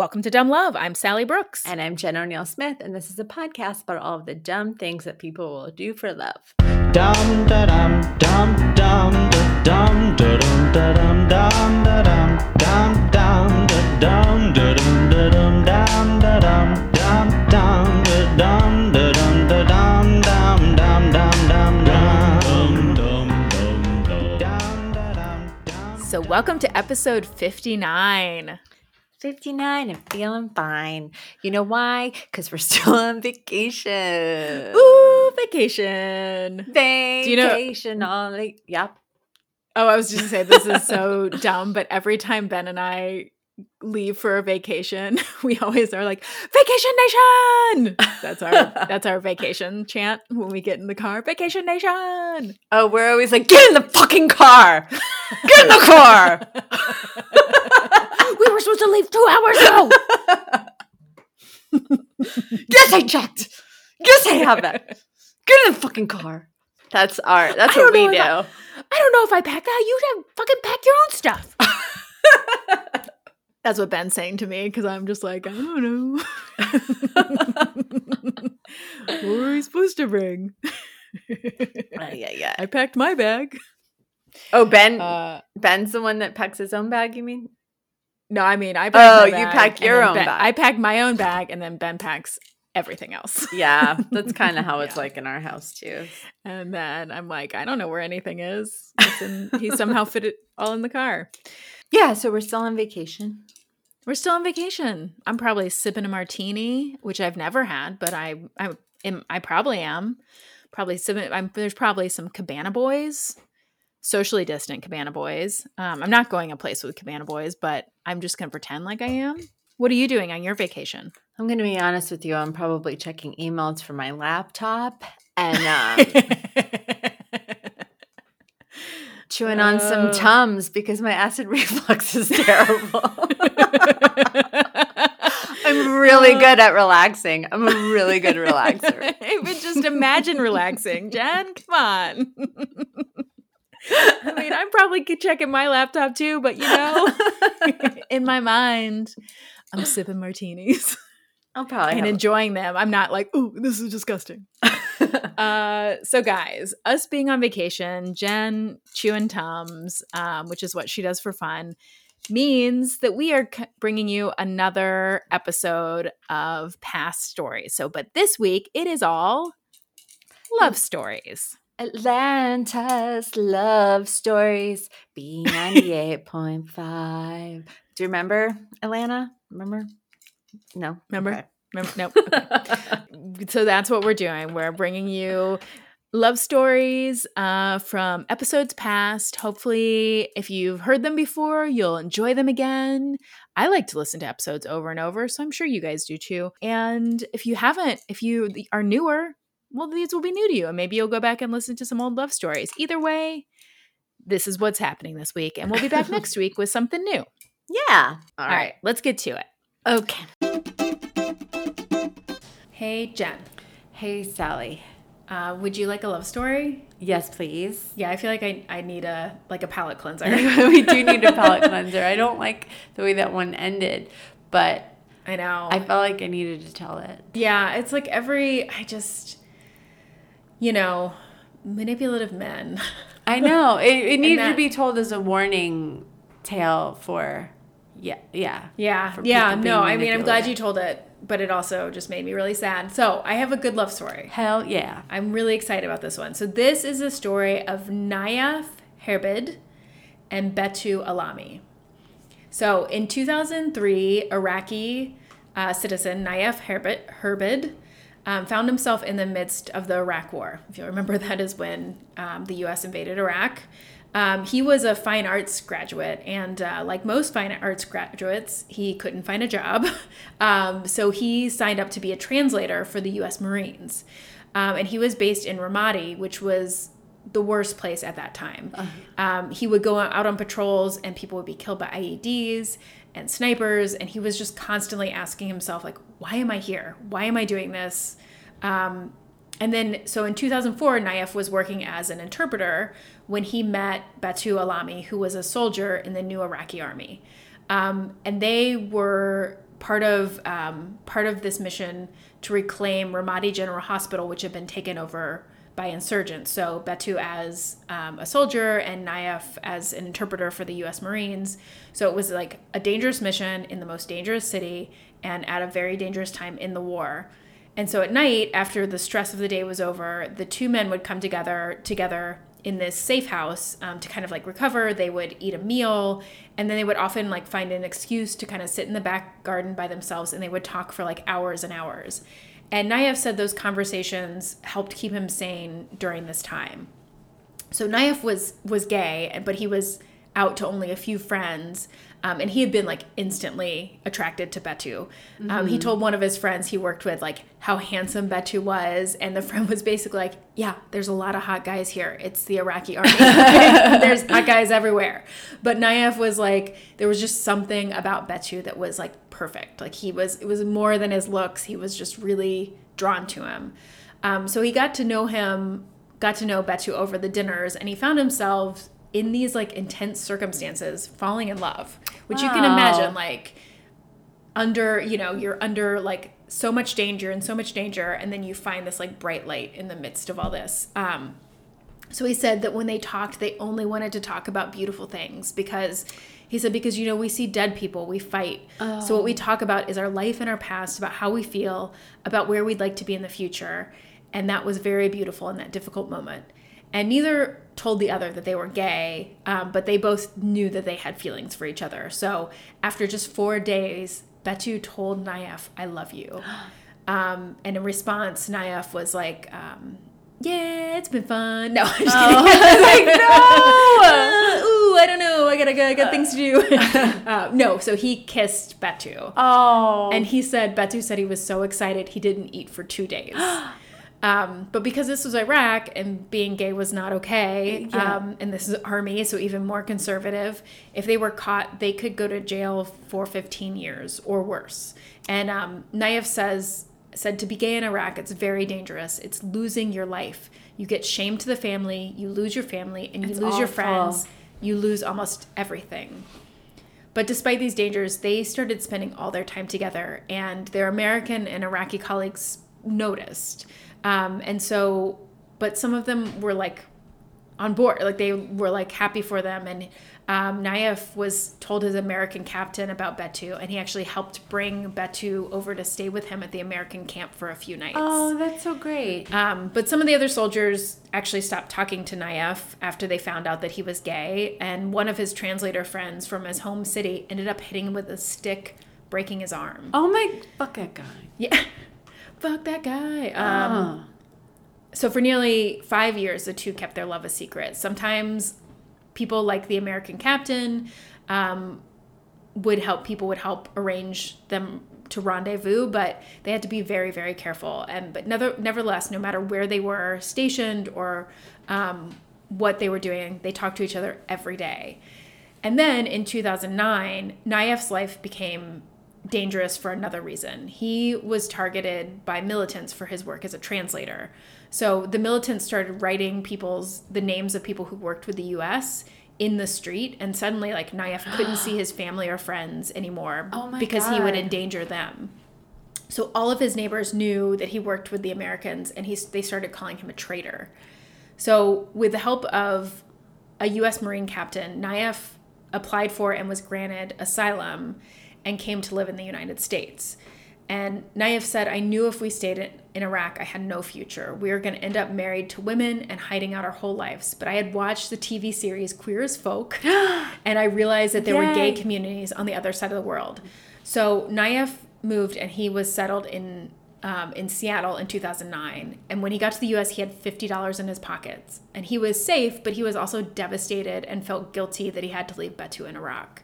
Welcome to Dumb Love. I'm Sally Brooks. And I'm Jen O'Neill Smith, and this is a podcast about all of the dumb things that people will do for love. Dum da dum dum dum da dum da dum da dum dum da dum dum dum da dum da dum da dum dum da dum dum dum da dum da dum da dum dum dum dum dum dum dum dum dum dum da dum dum So, welcome to episode 59. 59 and feeling fine. You know why? Because we're still on vacation. Ooh, vacation. you know- Vacation on the Yep. Oh, I was just gonna say this is so dumb, but every time Ben and I leave for a vacation, we always are like, Vacation Nation! That's our that's our vacation chant when we get in the car. Vacation Nation! Oh, we're always like, get in the fucking car. Get in the car. we were supposed to leave two hours ago. yes, I checked. Yes, I have that. Get in the fucking car. That's our. That's what we do. if I don't know if I packed that. You have fucking pack your own stuff. That's what Ben's saying to me because I'm just like, I don't know. what were we supposed to bring? yeah, yeah. I packed my bag. Oh, Ben. Uh, Ben's the one that packs his own bag. You mean? No, I mean, I Oh, packed my you pack your own Ben- bag. I pack my own bag, and then Ben packs everything else. Yeah, that's kind of how it's Yeah. like in our house too. And then I'm like, I don't know where anything is. In, he somehow fit it all in the car. Yeah, so we're still on vacation. We're still on vacation. I'm probably sipping a martini, which I've never had, but I I am I probably am. Probably sipping. I'm, there's probably some Cabana Boys, socially distant Cabana Boys. Um, I'm not going a place with Cabana Boys, but I'm just gonna pretend like I am. What are you doing on your vacation? I'm going to be honest with you. I'm probably checking emails from my laptop and um, chewing on some Oh. tums because my acid reflux is terrible. I'm really good at relaxing. I'm a really good relaxer. Even just imagine relaxing, Jen. Come on. I mean, I'm probably checking my laptop too, but you know, in my mind, I'm sipping martinis I'll probably and enjoying them. I'm not like, ooh, this is disgusting. Uh, so guys, us being on vacation, Jen chewing tums, um, which is what she does for fun, means that we are c- bringing you another episode of past stories. So, but this week it is all love stories. Atlanta's love stories, B98.5. Do you remember Atlanta? Remember? No. Remember? Okay. Remember? Nope. Okay. so that's what we're doing. We're bringing you love stories uh, from episodes past. Hopefully, if you've heard them before, you'll enjoy them again. I like to listen to episodes over and over, so I'm sure you guys do too. And if you haven't, if you are newer, well, these will be new to you, and maybe you'll go back and listen to some old love stories. Either way, this is what's happening this week, and we'll be back next week with something new. yeah. All right, let's get to it. Okay. Hey, Jen. Hey, Sally. Uh, would you like a love story? Yes, please. Yeah, I feel like I, I need a like a palate cleanser. we do need a palate cleanser. I don't like the way that one ended, but I know. I felt like I needed to tell it. yeah, it's like every I just you know, manipulative men. I know. It, it needed that- to be told as a warning tale for, yeah, yeah. Yeah. Yeah, no, I mean I'm glad you told it, but it also just made me really sad. So, I have a good love story. Hell yeah. I'm really excited about this one. So this is a story of Nayef Herbid and Betu Alami. So in 2003, Iraqi uh, citizen Nayef Herbid um, found himself in the midst of the Iraq War. If you remember, that is when um, the U.S. invaded Iraq. Um, he was a fine arts graduate, and uh, like most fine arts graduates, he couldn't find a job. Um, so he signed up to be a translator for the U.S. Marines. Um, and he was based in Ramadi, which was the worst place at that time. Um, he would go out on patrols, and people would be killed by IEDs and snipers. And he was just constantly asking himself, like, why am I here? Why am I doing this? Um, and then, so in 2004, Nayef was working as an interpreter when he met Batu Alami, who was a soldier in the new Iraqi army. Um, and they were part of um, part of this mission to reclaim Ramadi General Hospital, which had been taken over by insurgents. So Betu as um, a soldier and Nayef as an interpreter for the U.S. Marines. So it was like a dangerous mission in the most dangerous city and at a very dangerous time in the war. And so at night, after the stress of the day was over, the two men would come together together in this safe house um, to kind of like recover. They would eat a meal, and then they would often like find an excuse to kind of sit in the back garden by themselves, and they would talk for like hours and hours. And Nayef said those conversations helped keep him sane during this time. So Nayef was was gay, but he was out to only a few friends. Um, and he had been like instantly attracted to Betu. Um, he told one of his friends he worked with like how handsome Betu was, and the friend was basically like, "Yeah, there's a lot of hot guys here. It's the Iraqi army. there's hot guys everywhere." But Nayef was like, there was just something about Betu that was like perfect. Like he was, it was more than his looks. He was just really drawn to him. Um, so he got to know him, got to know Betu over the dinners, and he found himself in these like intense circumstances falling in love, which you can imagine like under, you know, you're under like so much danger and so much danger, and then you find this like bright light in the midst of all this. Um, so he said that when they talked, they only wanted to talk about beautiful things because he said, because, you know, we see dead people, we fight. So what we talk about is our life and our past, about how we feel, about where we'd like to be in the future. And that was very beautiful in that difficult moment. And neither told the other that they were gay, um, but they both knew that they had feelings for each other. So after just four days, Betu told Nayef, I love you. Um, and in response, Nayef was like, um, yeah, it's been fun. No, I'm just kidding. like, no. Uh, ooh, I don't know. I gotta go. I got things to do. uh, no, so he kissed Betu. Oh. And he said, Betu said he was so excited he didn't eat for two days. Um, but because this was Iraq and being gay was not okay, Yeah. um, and this is army, so even more conservative, if they were caught, they could go to jail for 15 years or worse. And um, Nayef says, said to be gay in Iraq, it's very dangerous. It's losing your life. You get shamed to the family, you lose your family, and you It's lose your friends. You lose almost everything. But despite these dangers, they started spending all their time together, and their American and Iraqi colleagues noticed. Um, and so, but some of them were like on board, like they were like happy for them. And um, Nayef was told his American captain about Betu, and he actually helped bring Betu over to stay with him at the American camp for a few nights. oh, that's so great. Um, but some of the other soldiers actually stopped talking to Nayef after they found out that he was gay, and one of his translator friends from his home city ended up hitting him with a stick, breaking his arm. Oh my, fuck that guy. Yeah, fuck that guy. Um, Oh. so for nearly five years, the two kept their love a secret. Sometimes people like the American captain um, would help. People would help arrange them to rendezvous, but they had to be very, very careful. And but never, nevertheless, no matter where they were stationed or um, what they were doing, they talked to each other every day. And then in 2009, Nayef's life became dangerous for another reason. He was targeted by militants for his work as a translator. So the militants started writing people's the names of people who worked with the US in the street and suddenly like Nayef couldn't see his family or friends anymore Oh because he would endanger them. So all of his neighbors knew that he worked with the Americans and he they started calling him a traitor. So with the help of a US Marine captain, Nayef applied for and was granted asylum and came to live in the United States. And Nayef said, I knew if we stayed in, Iraq, I had no future. We were going to end up married to women and hiding out our whole lives. But I had watched the TV series Queer as Folk, and I realized that there were gay communities on the other side of the world. So Nayef moved and he was settled in um, in Seattle in 2009. And when he got to the U.S., he had $50 in his pockets, and he was safe, but he was also devastated and felt guilty that he had to leave Betu in Iraq.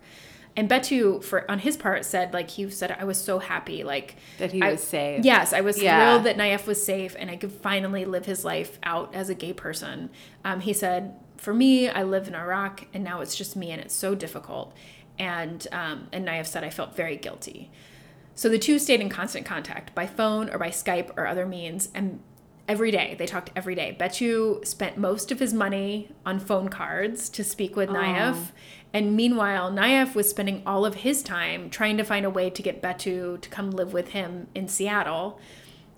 And Betu, for on his part, said like he said, I was so happy, like That he I- was safe. Yes, I was Yeah. thrilled that Nayef was safe, and I could finally live his life out as a gay person. Um, he said, for me, I live in Iraq, and now it's just me, and it's so difficult. And um, and Nayef said, I felt very guilty. So the two stayed in constant contact by phone or by Skype or other means, and every day they talked every day. Betu spent most of his money on phone cards to speak with Nayef, And meanwhile, Naif was spending all of his time trying to find a way to get Betu to come live with him in Seattle.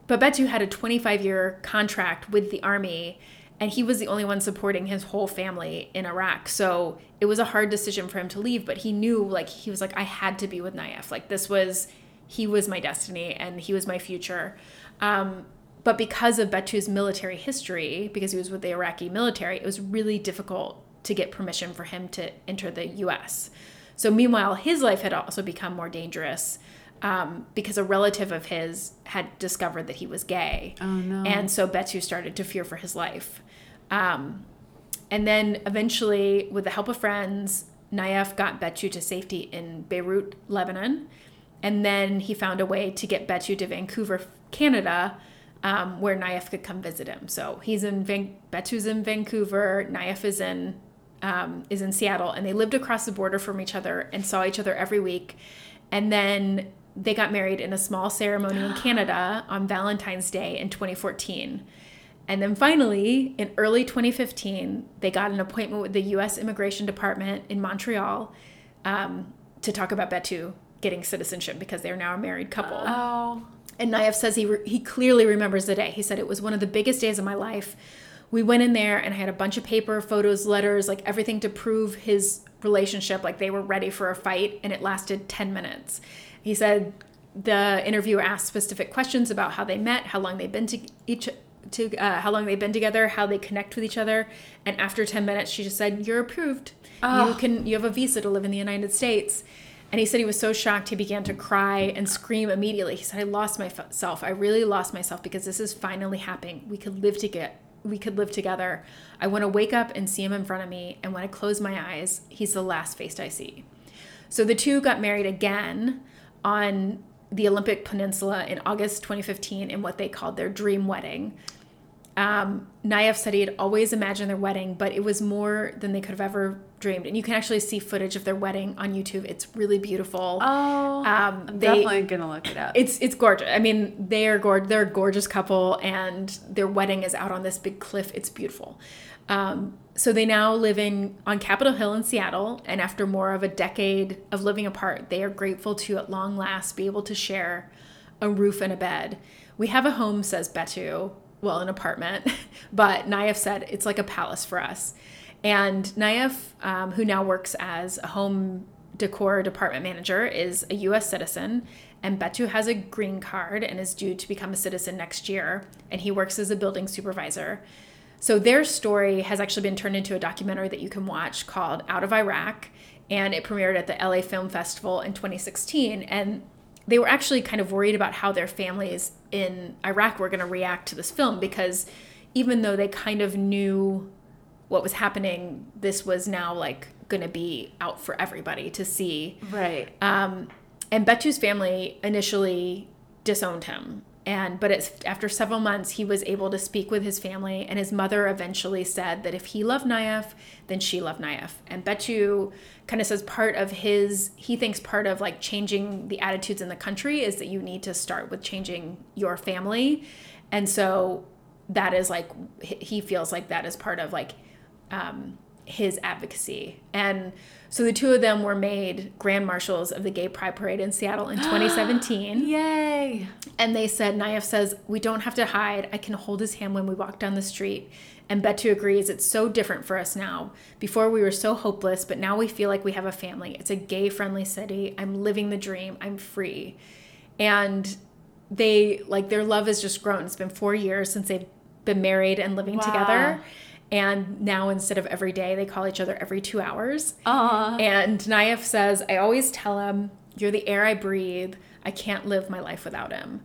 But Betu had a 25 year contract with the army, and he was the only one supporting his whole family in Iraq. So it was a hard decision for him to leave, but he knew, like, he was like, I had to be with Naif. Like, this was, he was my destiny and he was my future. Um, but because of Betu's military history, because he was with the Iraqi military, it was really difficult to get permission for him to enter the US. So, meanwhile, his life had also become more dangerous um, because a relative of his had discovered that he was gay. Oh, no. And so Betu started to fear for his life. Um, and then eventually, with the help of friends, Naif got Betu to safety in Beirut, Lebanon. And then he found a way to get Betu to Vancouver, Canada, um, where Naif could come visit him. So he's in Van- Betu's in Vancouver, Naif is in um, is in Seattle, and they lived across the border from each other and saw each other every week. And then they got married in a small ceremony in Canada on Valentine's Day in 2014. And then finally, in early 2015, they got an appointment with the US Immigration Department in Montreal um, to talk about Betu getting citizenship because they're now a married couple. Oh. And Naif says he, re- he clearly remembers the day. He said, It was one of the biggest days of my life. We went in there and I had a bunch of paper, photos, letters, like everything to prove his relationship. Like they were ready for a fight, and it lasted 10 minutes. He said the interviewer asked specific questions about how they met, how long they've been to each to uh, how long they've been together, how they connect with each other, and after 10 minutes she just said, "You're approved. You can you have a visa to live in the United States." And he said he was so shocked he began to cry and scream immediately. He said, "I lost myself. I really lost myself because this is finally happening. We could live together. We could live together. I want to wake up and see him in front of me, and when I close my eyes, he's the last face I see." So the two got married again on the Olympic Peninsula in August 2015 in what they called their dream wedding. Um, Naif said he had always imagined their wedding, but it was more than they could have ever dreamed. And you can actually see footage of their wedding on YouTube. It's really beautiful. Oh. Um, I'm they- definitely going to look it up. It's it's gorgeous. I mean, they are gorgeous. They're a gorgeous couple, and their wedding is out on this big cliff. It's beautiful. Um, so they now live in on Capitol Hill in Seattle, and after more of a decade of living apart, they are grateful to at long last be able to share a roof and a bed. We have a home, says Betu. Well, an apartment, but Naif said it's like a palace for us. And Naif, um, who now works as a home decor department manager, is a U.S. citizen, and Betu has a green card and is due to become a citizen next year. And he works as a building supervisor. So their story has actually been turned into a documentary that you can watch called Out of Iraq, and it premiered at the LA Film Festival in 2016. And they were actually kind of worried about how their families in Iraq were going to react to this film because even though they kind of knew what was happening, this was now like going to be out for everybody to see. right. Um, and Betu's family initially disowned him. And but it's after several months he was able to speak with his family and his mother eventually said that if he loved Naif, then she loved Naif. And Betu kind of says part of his he thinks part of like changing the attitudes in the country is that you need to start with changing your family. And so that is like he feels like that is part of like um, his advocacy. And so the two of them were made grand marshals of the Gay Pride Parade in Seattle in 2017. Yay. And they said, Naif says, we don't have to hide. I can hold his hand when we walk down the street. And Betu agrees, it's so different for us now. Before we were so hopeless, but now we feel like we have a family. It's a gay friendly city. I'm living the dream. I'm free. And they, like, their love has just grown. It's been four years since they've been married and living Wow. together. And now instead of every day, they call each other every two hours. Aw. And Naif says, I always tell him, You're the air I breathe. I can't live my life without him.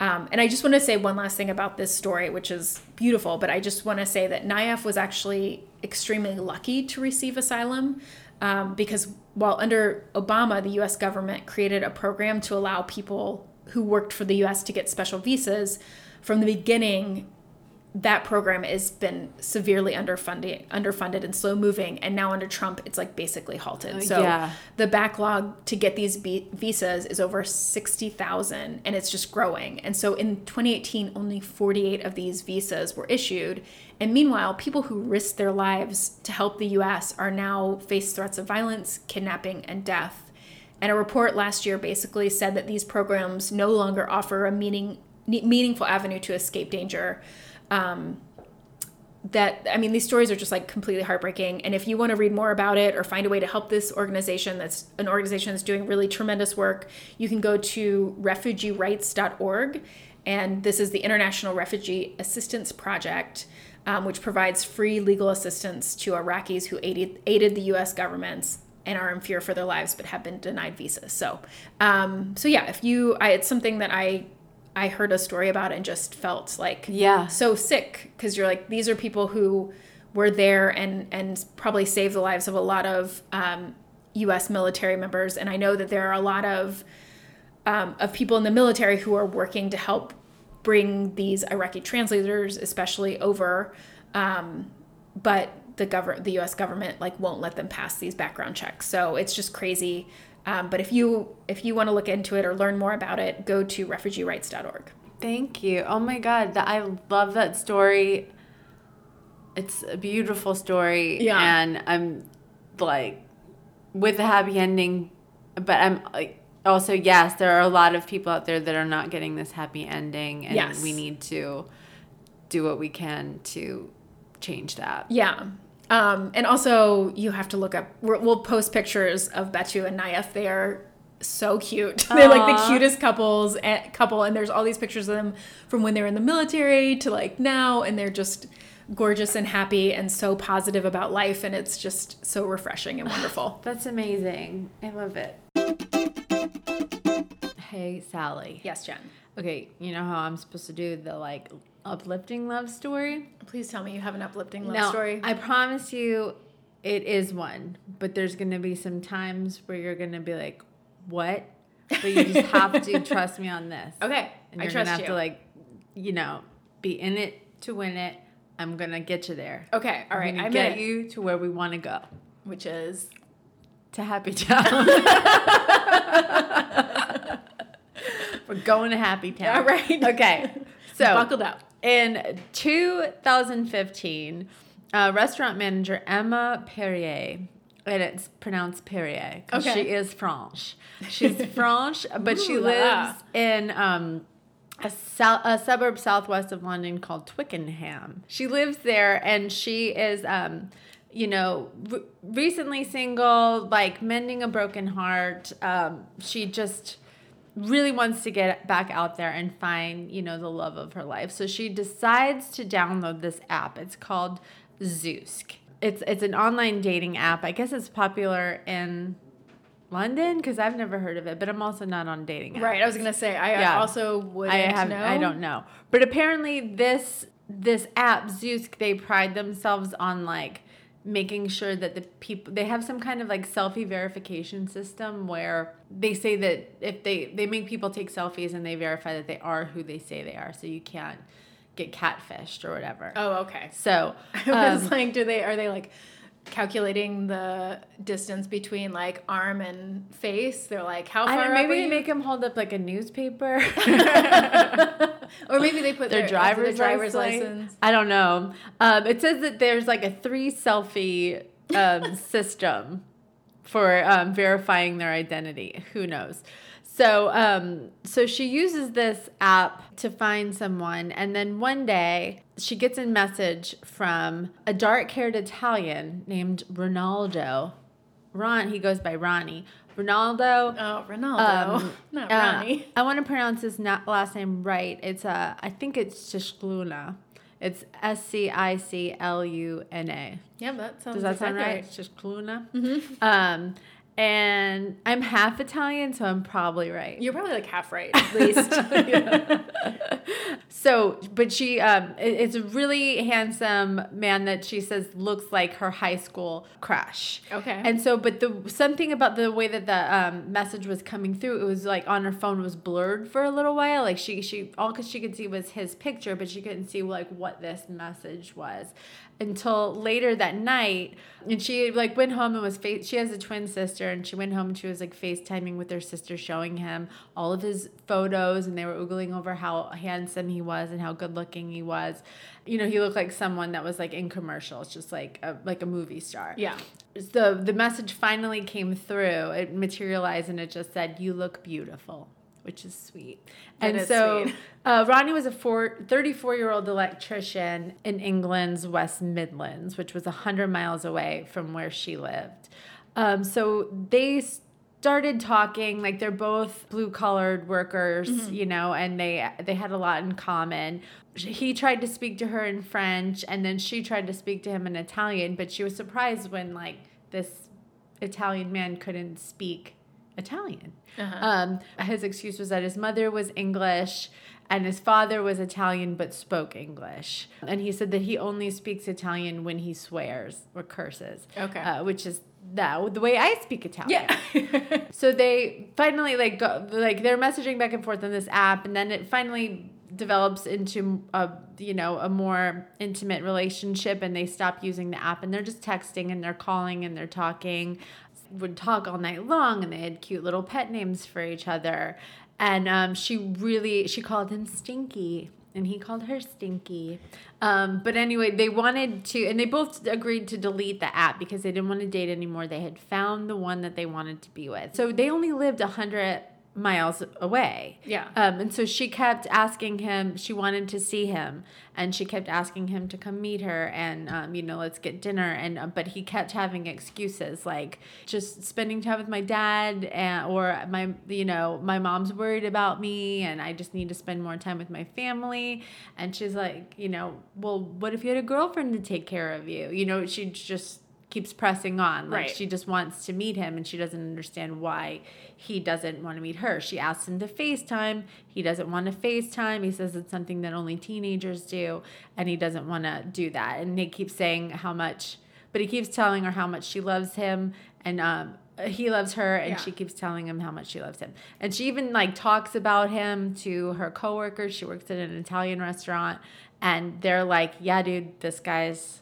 Um, and I just want to say one last thing about this story, which is beautiful, but I just want to say that Naif was actually extremely lucky to receive asylum um, because while under Obama, the US government created a program to allow people who worked for the US to get special visas, from the beginning, that program has been severely underfunded, underfunded and slow moving, and now under Trump, it's like basically halted. Uh, so yeah. the backlog to get these vi- visas is over sixty thousand, and it's just growing. And so in 2018, only 48 of these visas were issued, and meanwhile, people who risked their lives to help the U.S. are now face threats of violence, kidnapping, and death. And a report last year basically said that these programs no longer offer a meaning meaningful avenue to escape danger um, that I mean, these stories are just like completely heartbreaking. And if you want to read more about it or find a way to help this organization, that's an organization that's doing really tremendous work, you can go to refugeerights.org. And this is the International Refugee Assistance Project, um, which provides free legal assistance to Iraqis who aided, aided the U.S. governments and are in fear for their lives but have been denied visas. So, um, so yeah, if you, I, it's something that I I heard a story about it and just felt like Yeah. so sick because you're like these are people who were there and and probably saved the lives of a lot of um, U.S. military members and I know that there are a lot of um, of people in the military who are working to help bring these Iraqi translators especially over um, but the government the US government like won't let them pass these background checks so it's just crazy um, but if you if you want to look into it or learn more about it go to refugeerights.org Thank you. Oh my God, that I love that story. It's a beautiful story. Yeah. And I'm like with a happy ending, but I'm like also yes, there are a lot of people out there that are not getting this happy ending, and Yes. we need to do what we can to change that. Yeah. Um, and also, you have to look up. We're, we'll post pictures of Betu and Nayef. They are so cute. They're like the cutest couples and couple. And there's all these pictures of them from when they were in the military to like now, and they're just gorgeous and happy and so positive about life. And it's just so refreshing and wonderful. That's amazing. I love it. Hey, Sally. yes, Jen. Okay, you know how I'm supposed to do the like uplifting love story? Please tell me you have an uplifting love No, story. I promise you it is one, but there's going to be some times where you're going to be like, "What?" But you just have to trust me on this. okay, And I you're trust gonna have you. to like, you know, be in it to win it. I'm going to get you there. okay, all right. I'm going I'm to get it. you to where we want to go. Which is To Happy Town. We're going to Happy Town. all right. Okay. So buckled up. In 2015, uh, restaurant manager Emma Perrier, and it's pronounced Perrier Okay. she is French. She's French, but she Ooh la la. lives in um, a, sou- a suburb southwest of London called Twickenham. She lives there, and she is. Um, you know, re- recently single, like mending a broken heart. Um, she just really wants to get back out there and find, you know, the love of her life. So she decides to download this app. It's called Zoosk. It's it's an online dating app. I guess it's popular in London because I've never heard of it, but I'm also not on dating apps. Right. I was gonna say I Yeah. also would. I have know. I don't know. But apparently this this app Zoosk they pride themselves on like making sure that the people they have some kind of like selfie verification system where they say that if they they make people take selfies and they verify that they are who they say they are so you can't get catfished or whatever. Oh, okay. So I was um, like, do they are they like calculating the distance between like arm and face? They're like, how I far know, up maybe they make them hold up like a newspaper. or maybe they put their their, driver's, driver's license. license. I don't know. Um, it says that there's like a three selfie um, system for um, verifying their identity. Who knows? So, um, so she uses this app to find someone, and then one day she gets a message from a dark-haired Italian named Ronaldo. Ron, he goes by Ronnie. Ronaldo. Oh, Ronaldo, Um, not uh, Ronnie. I want to pronounce his last name right. It's uh, I think it's Shishkluna. It's S C I C L U N A. Yeah, that sounds. Does that sound right? right? Shishkluna. Um, and I'm half Italian, so I'm probably right. You're probably like half right, at least. So, but she, um, it- it's a really handsome man that she says looks like her high school crush. Okay. And so, but the something about the way that the um, message was coming through, it was like on her phone was blurred for a little while. Like she, she, all because she could see was his picture, but she couldn't see like what this message was until later that night. And she like went home and was face. She has a twin sister, and she went home and she was like FaceTiming with her sister, showing him all of his photos, and they were oogling over how handsome he was and how good looking he was. You know, he looked like someone that was like in commercials, just like a like a movie star yeah. the the message finally came through. It materialized and it just said, "You look beautiful," which is sweet. That and is so sweet. Uh, Ronnie was a four, 34 year old electrician in England's West Midlands, which was 100 miles away from where she lived. Um, so they started talking like they're both blue collared workers Mm-hmm. you know and they they had a lot in common he tried to speak to her in french and then she tried to speak to him in italian but she was surprised when like this italian man couldn't speak italian Uh-huh. um, his excuse was that his mother was english and his father was italian but spoke english and he said that he only speaks italian when he swears or curses Okay. uh, which is that the way i speak italian Yeah. so they finally like go like they're messaging back and forth on this app, and then it finally develops into a you know a more intimate relationship, and they stop using the app, and they're just texting and they're calling and they're talking. Would talk all night long, and they had cute little pet names for each other. And um, she really she called him Stinky, and he called her Stinky. Um, but anyway, they wanted to, and they both agreed to delete the app because they didn't want to date anymore. They had found the one that they wanted to be with. So they only lived a hundred miles away. Yeah. Um, and so she kept asking him, she wanted to see him, and she kept asking him to come meet her and, um, you know, let's get dinner. And, uh, but he kept having excuses like just spending time with my dad and, or my, you know, my mom's worried about me and I just need to spend more time with my family. And she's like, you know, well, what if you had a girlfriend to take care of you? You know, she just keeps pressing on. Like Right. she just wants to meet him and she doesn't understand why he doesn't want to meet her. She asks him to FaceTime. He doesn't want to FaceTime. He says it's something that only teenagers do and he doesn't want to do that. And they keep saying how much but he keeps telling her how much she loves him and um he loves her and Yeah. she keeps telling him how much she loves him. And she even like talks about him to her coworkers. She works at an Italian restaurant and they're like, "Yeah, dude, this guy's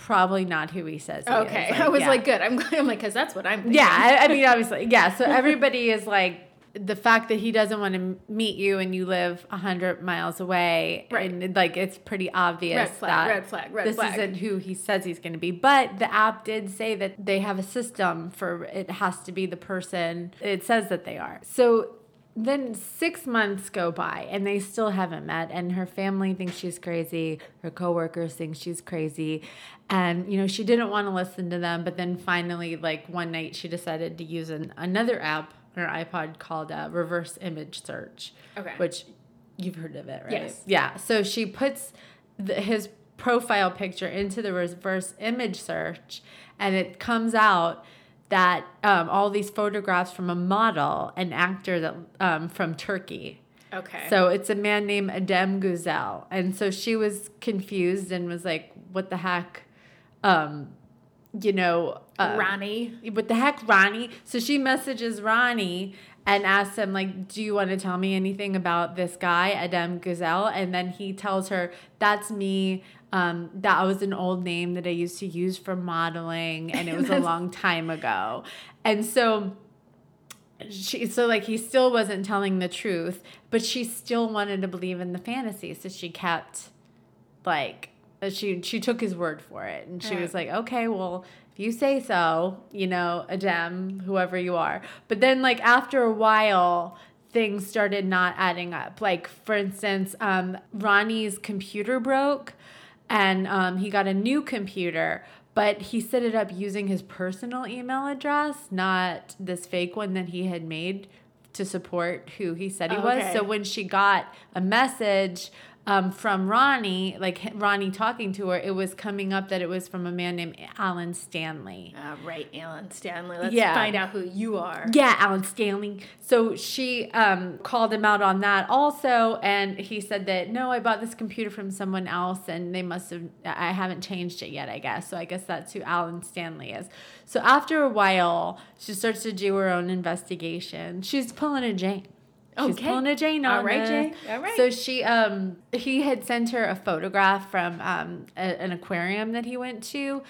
probably not who he says he okay. is." I was yeah. like, good. I'm, I'm like, because that's what I'm thinking. Yeah, I, I mean, obviously, yeah. So everybody is like the fact that he doesn't want to meet you and you live a hundred miles away, Right. And like it's pretty obvious Red flag, that red flag, red this flag. isn't who he says he's going to be. But the app did say that they have a system for it has to be the person it says that they are. So then six months go by and they still haven't met. And her family thinks she's crazy. Her coworkers think she's crazy. And you know she didn't want to listen to them but then finally like one night she decided to use an, another app on her ipod called uh, reverse image search Okay. which you've heard of it right? Yes. yeah. So she puts the, his profile picture into the reverse image search and it comes out that um, all these photographs from a model, an actor that um, from Turkey. Okay. So it's a man named Adem Güzel, and so she was confused and was like, "What the heck?" Um, you know, uh, Ronnie. what the heck, Ronnie? So she messages Ronnie and asks him, like, do you want to tell me anything about this guy, Adam Gazelle? And then he tells her, that's me. Um, that was an old name that I used to use for modeling, and it was a long time ago. And so she so like he still wasn't telling the truth, but she still wanted to believe in the fantasy. So she kept like she she took his word for it and she was like okay well if you say so you know adem whoever you are but then like after a while things started not adding up like for instance um, ronnie's computer broke and um, he got a new computer but he set it up using his personal email address not this fake one that he had made to support who he said he Oh, was. So when she got a message um, from Ronnie, like Ronnie talking to her, it was coming up that it was from a man named Alan Stanley. Uh, right, Alan Stanley. Let's Yeah. find out who you are. Yeah, Alan Stanley. So she um, called him out on that also, and he said that no, I bought this computer from someone else, and they must have. I haven't changed it yet, I guess. So I guess that's who Alan Stanley is. So after a while, she starts to do her own investigation. She's pulling a Jane. She's Okay. pulling a Jane on All right, this. Jane. All right. So she um he had sent her a photograph from um a- an aquarium that he went to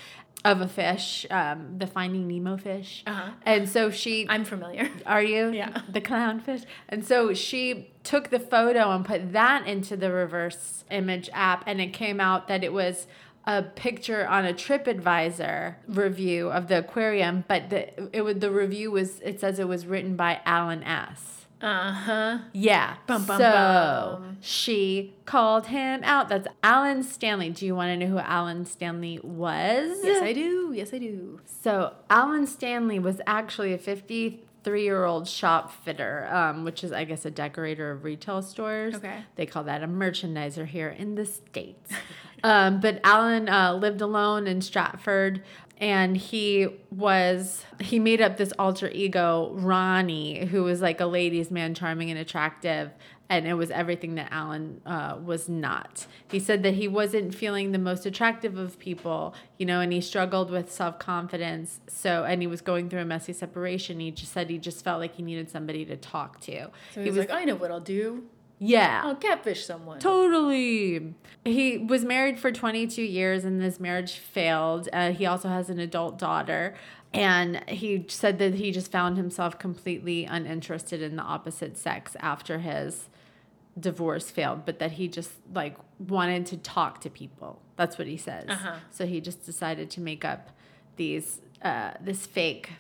of a fish, um the Finding Nemo fish. Uh-huh. And so she I'm familiar. are you? Yeah. The clownfish. And so she took the photo and put that into the reverse image app, and it came out that it was a picture on a TripAdvisor review of the aquarium, but the it would the review was it says it was written by Alan S. Uh huh. Yeah. Bum, bum, so bum. she called him out. That's Alan Stanley. Do you want to know who Alan Stanley was? Yes, I do. Yes, I do. So Alan Stanley was actually a 53 year old shop fitter, um, which is, I guess, a decorator of retail stores. Okay. They call that a merchandiser here in the States. um, but Alan uh, lived alone in Stratford. And he was, he made up this alter ego, Ronnie, who was like a ladies' man, charming and attractive. And it was everything that Alan uh, was not. He said that he wasn't feeling the most attractive of people, you know, and he struggled with self confidence. So, and he was going through a messy separation. He just said he just felt like he needed somebody to talk to. So he was, like, I know what I'll do. Yeah. I'll catfish someone. Totally. He was married for 22 years and this marriage failed. Uh, he also has an adult daughter. And he said that he just found himself completely uninterested in the opposite sex after his divorce failed, but that he just like wanted to talk to people. That's what he says. Uh-huh. So he just decided to make up these uh, this fake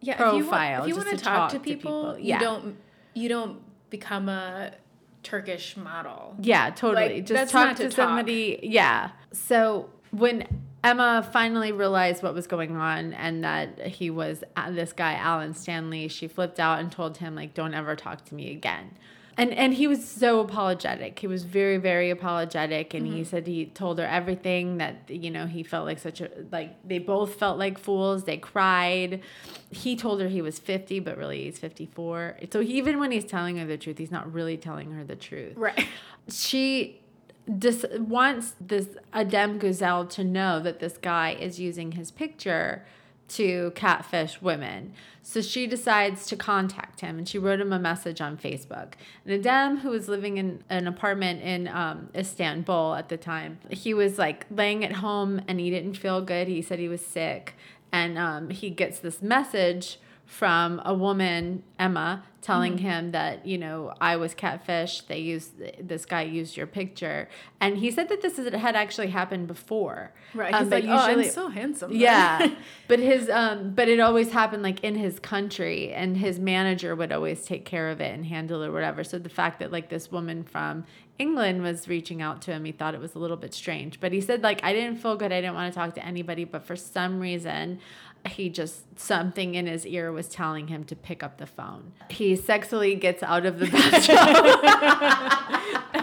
yeah, profile If you, just want to to talk, talk to to people, people. you don't you don't become a Turkish model. Yeah, totally. Like, Just talk to, to talk. somebody. Yeah. So when Emma finally realized what was going on and that he was uh, this guy Alan Stanley, she flipped out and told him like, "Don't ever talk to me again." And and he was so apologetic. He was very very apologetic, and Mm-hmm. he said he told her everything that you know he felt like such a like they both felt like fools. They cried. He told her he was fifty, but really he's fifty four. So he, even when he's telling her the truth, he's not really telling her the truth Right. she dis- wants this Adem Gazelle to know that this guy is using his picture to catfish women. So she decides to contact him and she wrote him a message on Facebook. And Adem, who was living in an apartment in um, Istanbul at the time, he was like laying at home and he didn't feel good. He said he was sick. And um, he gets this message from a woman, Emma, telling him that, you know, I was catfish. They used, this guy used your picture. And he said that this is, had actually happened before. Right. Um, but like, oh, I'm usually- so handsome. yeah but his um but it always happened like in his country and his manager would always take care of it and handle it or whatever so the fact that like this woman from england was reaching out to him he thought it was a little bit strange but he said like i didn't feel good i didn't want to talk to anybody but for some reason he just something in his ear was telling him to pick up the phone he sexily gets out of the bathtub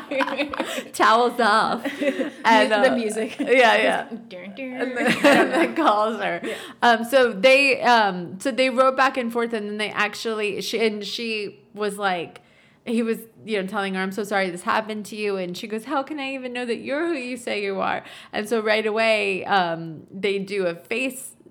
towels off and the uh, music. yeah yeah and then, and then calls her. Um, so they um, so they wrote back and forth, and then they actually she and she was like. He was, you know, telling her, "I'm so sorry this happened to you," and she goes, "How can I even know that you're who you say you are?" And so right away, um, they do a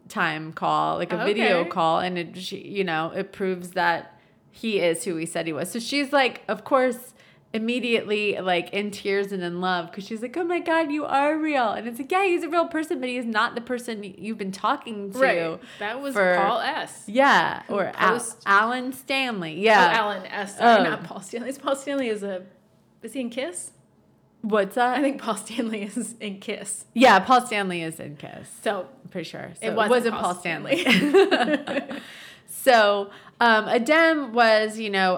FaceTime call, like a video call, and it, she, you know, it proves that he is who he said he was. So she's like, of course, immediately like in tears and in love because she's like, oh my god, you are real, and it's like, yeah, he's a real person, but he's not the person you've been talking to. Right. That was for- Paul S. Yeah, or Al- Alan Stanley. Oh, Yeah. Alan S. Sorry, Oh. not Paul Stanley. Paul Stanley is a is he in Kiss? What's that? I think Paul Stanley is in Kiss. yeah, Paul Stanley is in Kiss. So I'm pretty sure. So It it wasn't wasn't, Paul Paul Stanley. so um, Adem was, you know,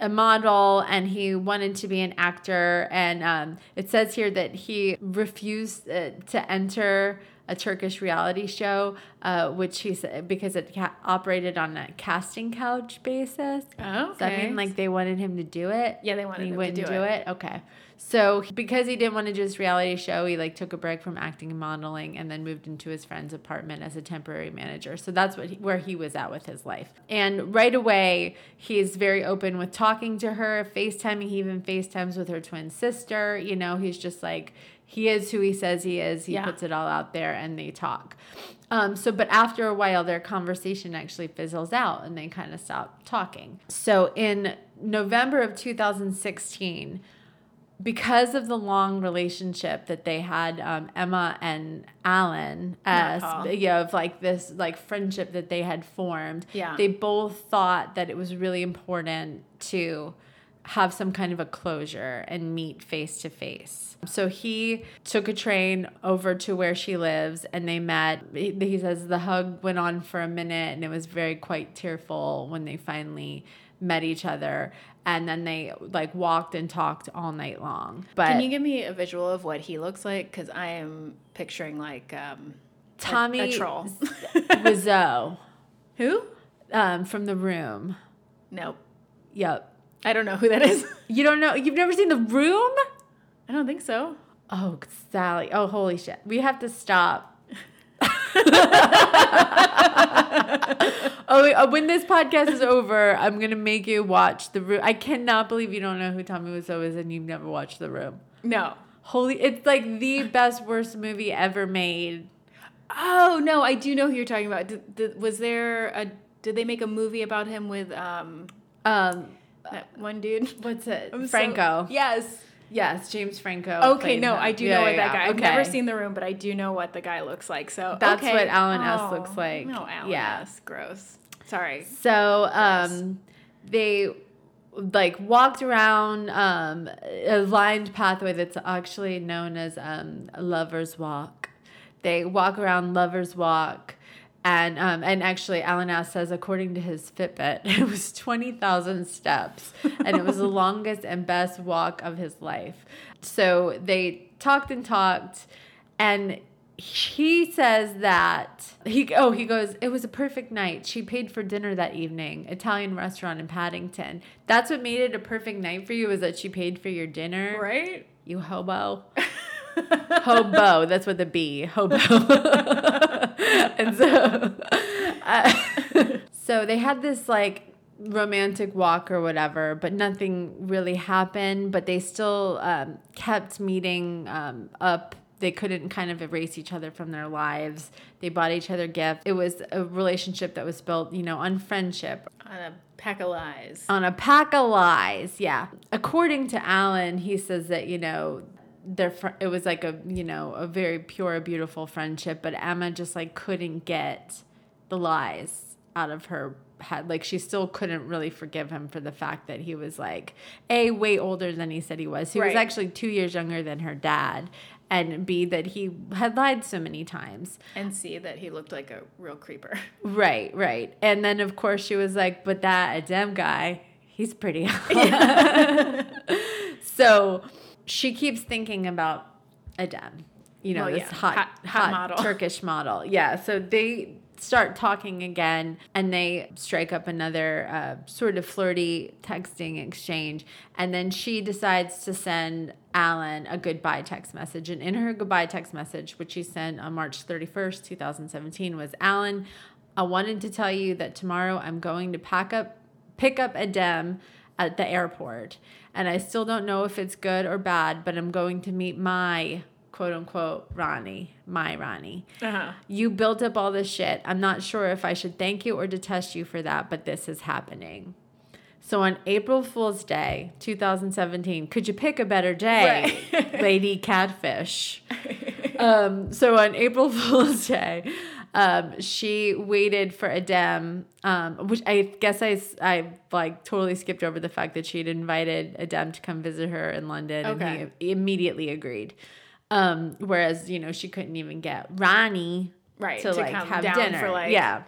a model and he wanted to be an actor. And um, it says here that he refused uh, to enter a Turkish reality show, uh, which he said because it ca- operated on a casting couch basis. Oh, Does that mean like they wanted him to do it? Yeah, they wanted he him to wouldn't do it. Okay. So because he didn't want to do this reality show, he like took a break from acting and modeling, and then moved into his friend's apartment as a temporary manager. So that's what he, where he was at with his life. And right away, he's very open with talking to her, FaceTiming. He even FaceTimes with her twin sister. You know, he's just like he is who he says he is. He Yeah. puts it all out there, and they talk. Um, so, but after a while, their conversation actually fizzles out, and they kind of stop talking. So in November of 2016 because of the long relationship that they had, um, Emma and Alan, as Paul. yeah, of like this like friendship that they had formed. Yeah. they both thought that it was really important to have some kind of a closure and meet face to face. So he took a train over to where she lives and they met. He he says the hug went on for a minute and it was very quite tearful when they finally met each other and then they like walked and talked all night long. But Can you give me a visual of what he looks like? Because I am picturing like um, a- Tommy a, troll. Wiseau Who? um, from the room. Nope. Yep. I don't know who that is. You don't know? You've never seen the room? I don't think so. Oh, Sally. Oh, holy shit. We have to stop. Oh, uh, when this podcast is over, I'm going to make you watch The Room. I cannot believe you don't know who Tommy Wiseau is and you've never watched The Room. No. Holy, it's like the best, worst movie ever made. Oh no, I do know who you're talking about. Did, did, was there a? Did they make a movie about him with um Um, one dude? what's it? I'm so- Franco. yes. Yes, James Franco. Okay, no, him. I do Yeah, know what yeah, that guy. yeah. I've never seen the room, but I do know what the guy looks like. So That's okay. what Alan S. Oh, looks like. No, Alan Yeah. S. Gross. Sorry. So um, they like walked around um, a lined pathway that's actually known as um, Lover's Walk. They walk around Lover's Walk. And um, and actually, Alan Ass says, according to his Fitbit, it was twenty thousand steps, and it was the longest and best walk of his life. So they talked and talked, and he says that he oh he goes it was a perfect night she paid for dinner that evening italian restaurant in paddington that's what made it a perfect night for you is that she paid for your dinner Right. you hobo hobo that's what the b hobo and so uh, so they had this like romantic walk or whatever but nothing really happened but they still um, kept meeting um, up they couldn't kind of erase each other from their lives they bought each other gifts it was a relationship that was built you know on friendship On a pack of lies. on a pack of lies. Yeah. According to Alan, he says that, you know, their fr- it was like a, you know, a very pure, beautiful friendship, but Emma just like couldn't get the lies out of her head. Like she still couldn't really forgive him for the fact that he was like A, way older than he said he was. He was actually two years younger than her dad. And B, that he had lied so many times. and c that he looked like a real creeper. Right, right. And then of course she was like, but that Adem guy, he's pretty hot. so she keeps thinking about Adem. You know, Well, this yeah, hot, hot- hot, hot model. Turkish model. Yeah. So they start talking again and they strike up another uh, sort of flirty texting exchange. And then she decides to send Alan a goodbye text message. And in her goodbye text message, which she sent on March 31st, 2017, was Alan, I wanted to tell you that tomorrow I'm going to pack up, pick up Adem at the airport. And I still don't know if it's good or bad, but I'm going to meet my quote unquote Ronnie, my Ronnie. Uh-huh. You built up all this shit. I'm not sure if I should thank you or detest you for that, but this is happening. So on April Fool's Day, 2017, could you pick a better day, Lady Catfish? um, so on April Fool's Day, um, she waited for Adem, um, which I guess I, I like totally skipped over the fact that she had invited Adem to come visit her in London, Okay. and he immediately agreed. Um, whereas you know she couldn't even get Ronnie Right, to, to like come have down dinner. for, like- yeah.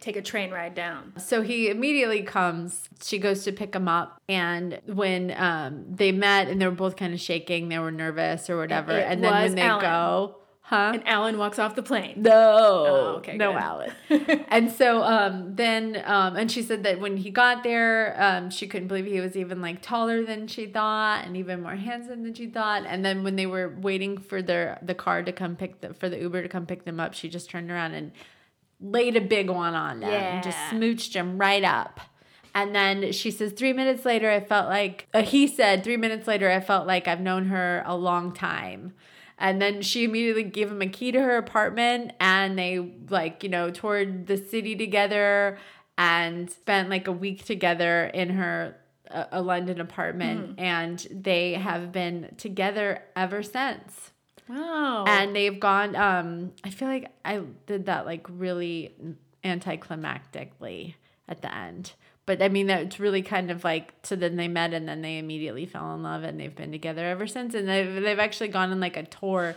Take a train ride down. So he immediately comes. She goes to pick him up, and when um, they met, and they were both kind of shaking, they were nervous or whatever. It and then when they Alan. go, Huh? And Alan walks off the plane. No, Oh, okay, no, good. Alan. and so um, then, um, and she said that when he got there, um, she couldn't believe he was even like taller than she thought, and even more handsome than she thought. And then when they were waiting for their the car to come pick the for the Uber to come pick them up, she just turned around and laid a big one on them, and just smooched him right up. And then she says, three minutes later, I felt like, uh, he said, three minutes later, I felt like I've known her a long time. And then she immediately gave him a key to her apartment and they, like, you know, toured the city together and spent like a week together in her uh, a London apartment. And they have been together ever since Wow. and they've gone um i feel like i did that like really anticlimactically at the end but i mean it's really kind of like so then they met and then they immediately fell in love and they've been together ever since. And they've, they've actually gone on like a tour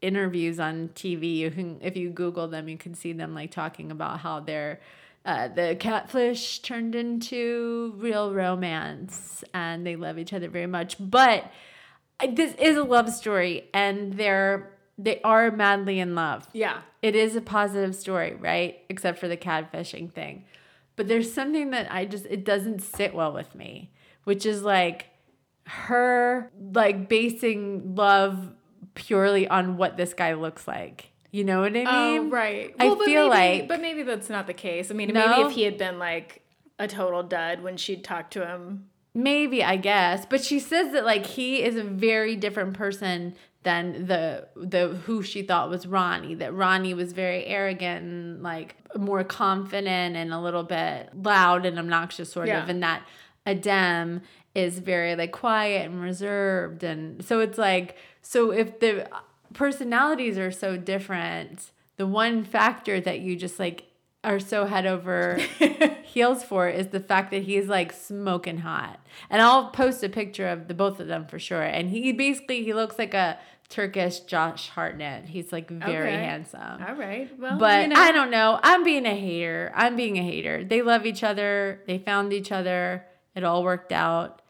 interviews on tv you can if you google them you can see them like talking about how they're uh, the catfish turned into real romance and they love each other very much. But this is a love story and they're they are madly in love. Yeah. it is a positive story right? Except for the catfishing thing but there's something that i just it doesn't sit well with me which is like her like basing love purely on what this guy looks like you know what i mean? Oh, mean right. I but feel maybe, like- but maybe that's not the case. I mean, No? maybe if he had been like a total dud when she'd talked to him. Maybe, I guess. But she says that like he is a very different person than the the who she thought was Ronnie. That Ronnie was very arrogant and like more confident and a little bit loud and obnoxious sort Yeah. of. And that Adem is very like quiet and reserved. And so it's like so if the personalities are so different, the one factor that you just like are so head over heels for is the fact that he's like smoking hot. And I'll post a picture of the both of them for sure. And he basically he looks like a Turkish Josh Hartnett. He's like very Okay. handsome. All right. Well, But you know. I don't know. I'm being a hater. I'm being a hater. They love each other. They found each other. It all worked out.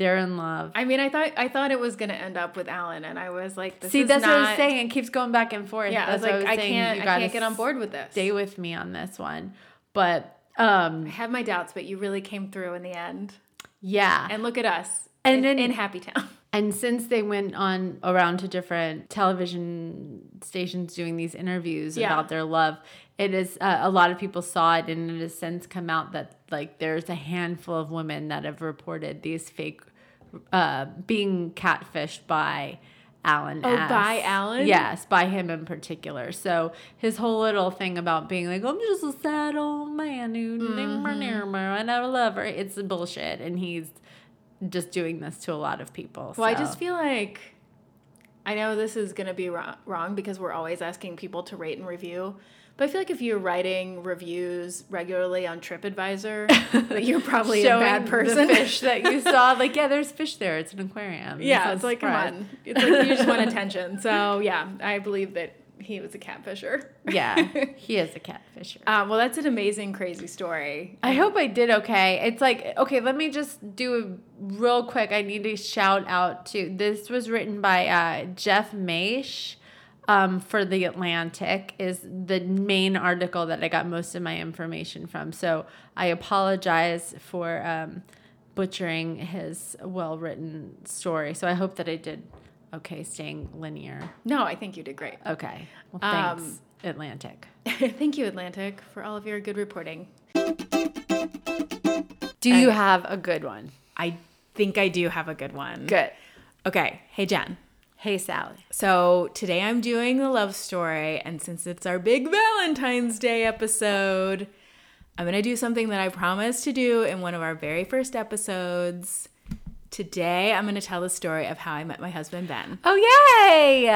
They're in love. I mean, I thought I thought it was gonna end up with Alan, and I was like, this See, is that's what I was saying. It keeps going back and forth. Yeah, I was that's like, I, saying. can't, You I can't get on board with this. Stay with me on this one. But um, I have my doubts, but you really came through in the end. yeah. And look at us. And in, then- in Happy Town. And since they went on around to different television stations doing these interviews Yeah. about their love, it is uh, a lot of people saw it, and it has since come out that like there's a handful of women that have reported these fake uh, being catfished by Alan. Oh, S. by Alan? Yes, by him in particular. So his whole little thing about being like, I'm just a sad old man who Mm-hmm. and I love her. It's bullshit, and he's just doing this to a lot of people. Well, I just feel like I know this is going to be wrong because we're always asking people to rate and review. But I feel like if you're writing reviews regularly on TripAdvisor, that you're probably a bad person. The fish that you saw, like, yeah, there's fish there. It's an aquarium. yeah, it's like, come on. It's like you just want attention. So, yeah, I believe that he was a catfisher. Yeah, he is a catfisher. Um, well, that's an amazing, crazy story. I hope I did okay. It's like, okay, let me just do a real quick. I need to shout out to this was written by uh, Jeff Maysh um, for The Atlantic, is the main article that I got most of my information from. So I apologize for um, butchering his well written story. So I hope that I did okay staying linear. No, I think you did great. Okay. Well, Um, thanks, Atlantic. Thank you, Atlantic, for all of your good reporting. Do you have a good one? I think I do have a good one. Good. Okay. Hey, Jen. Hey, Sally. So today I'm doing the love story, and since it's our big Valentine's Day episode, I'm gonna do something that I promised to do in one of our very first episodes. Today I'm gonna tell the story of how I met my husband Ben. Oh, yay!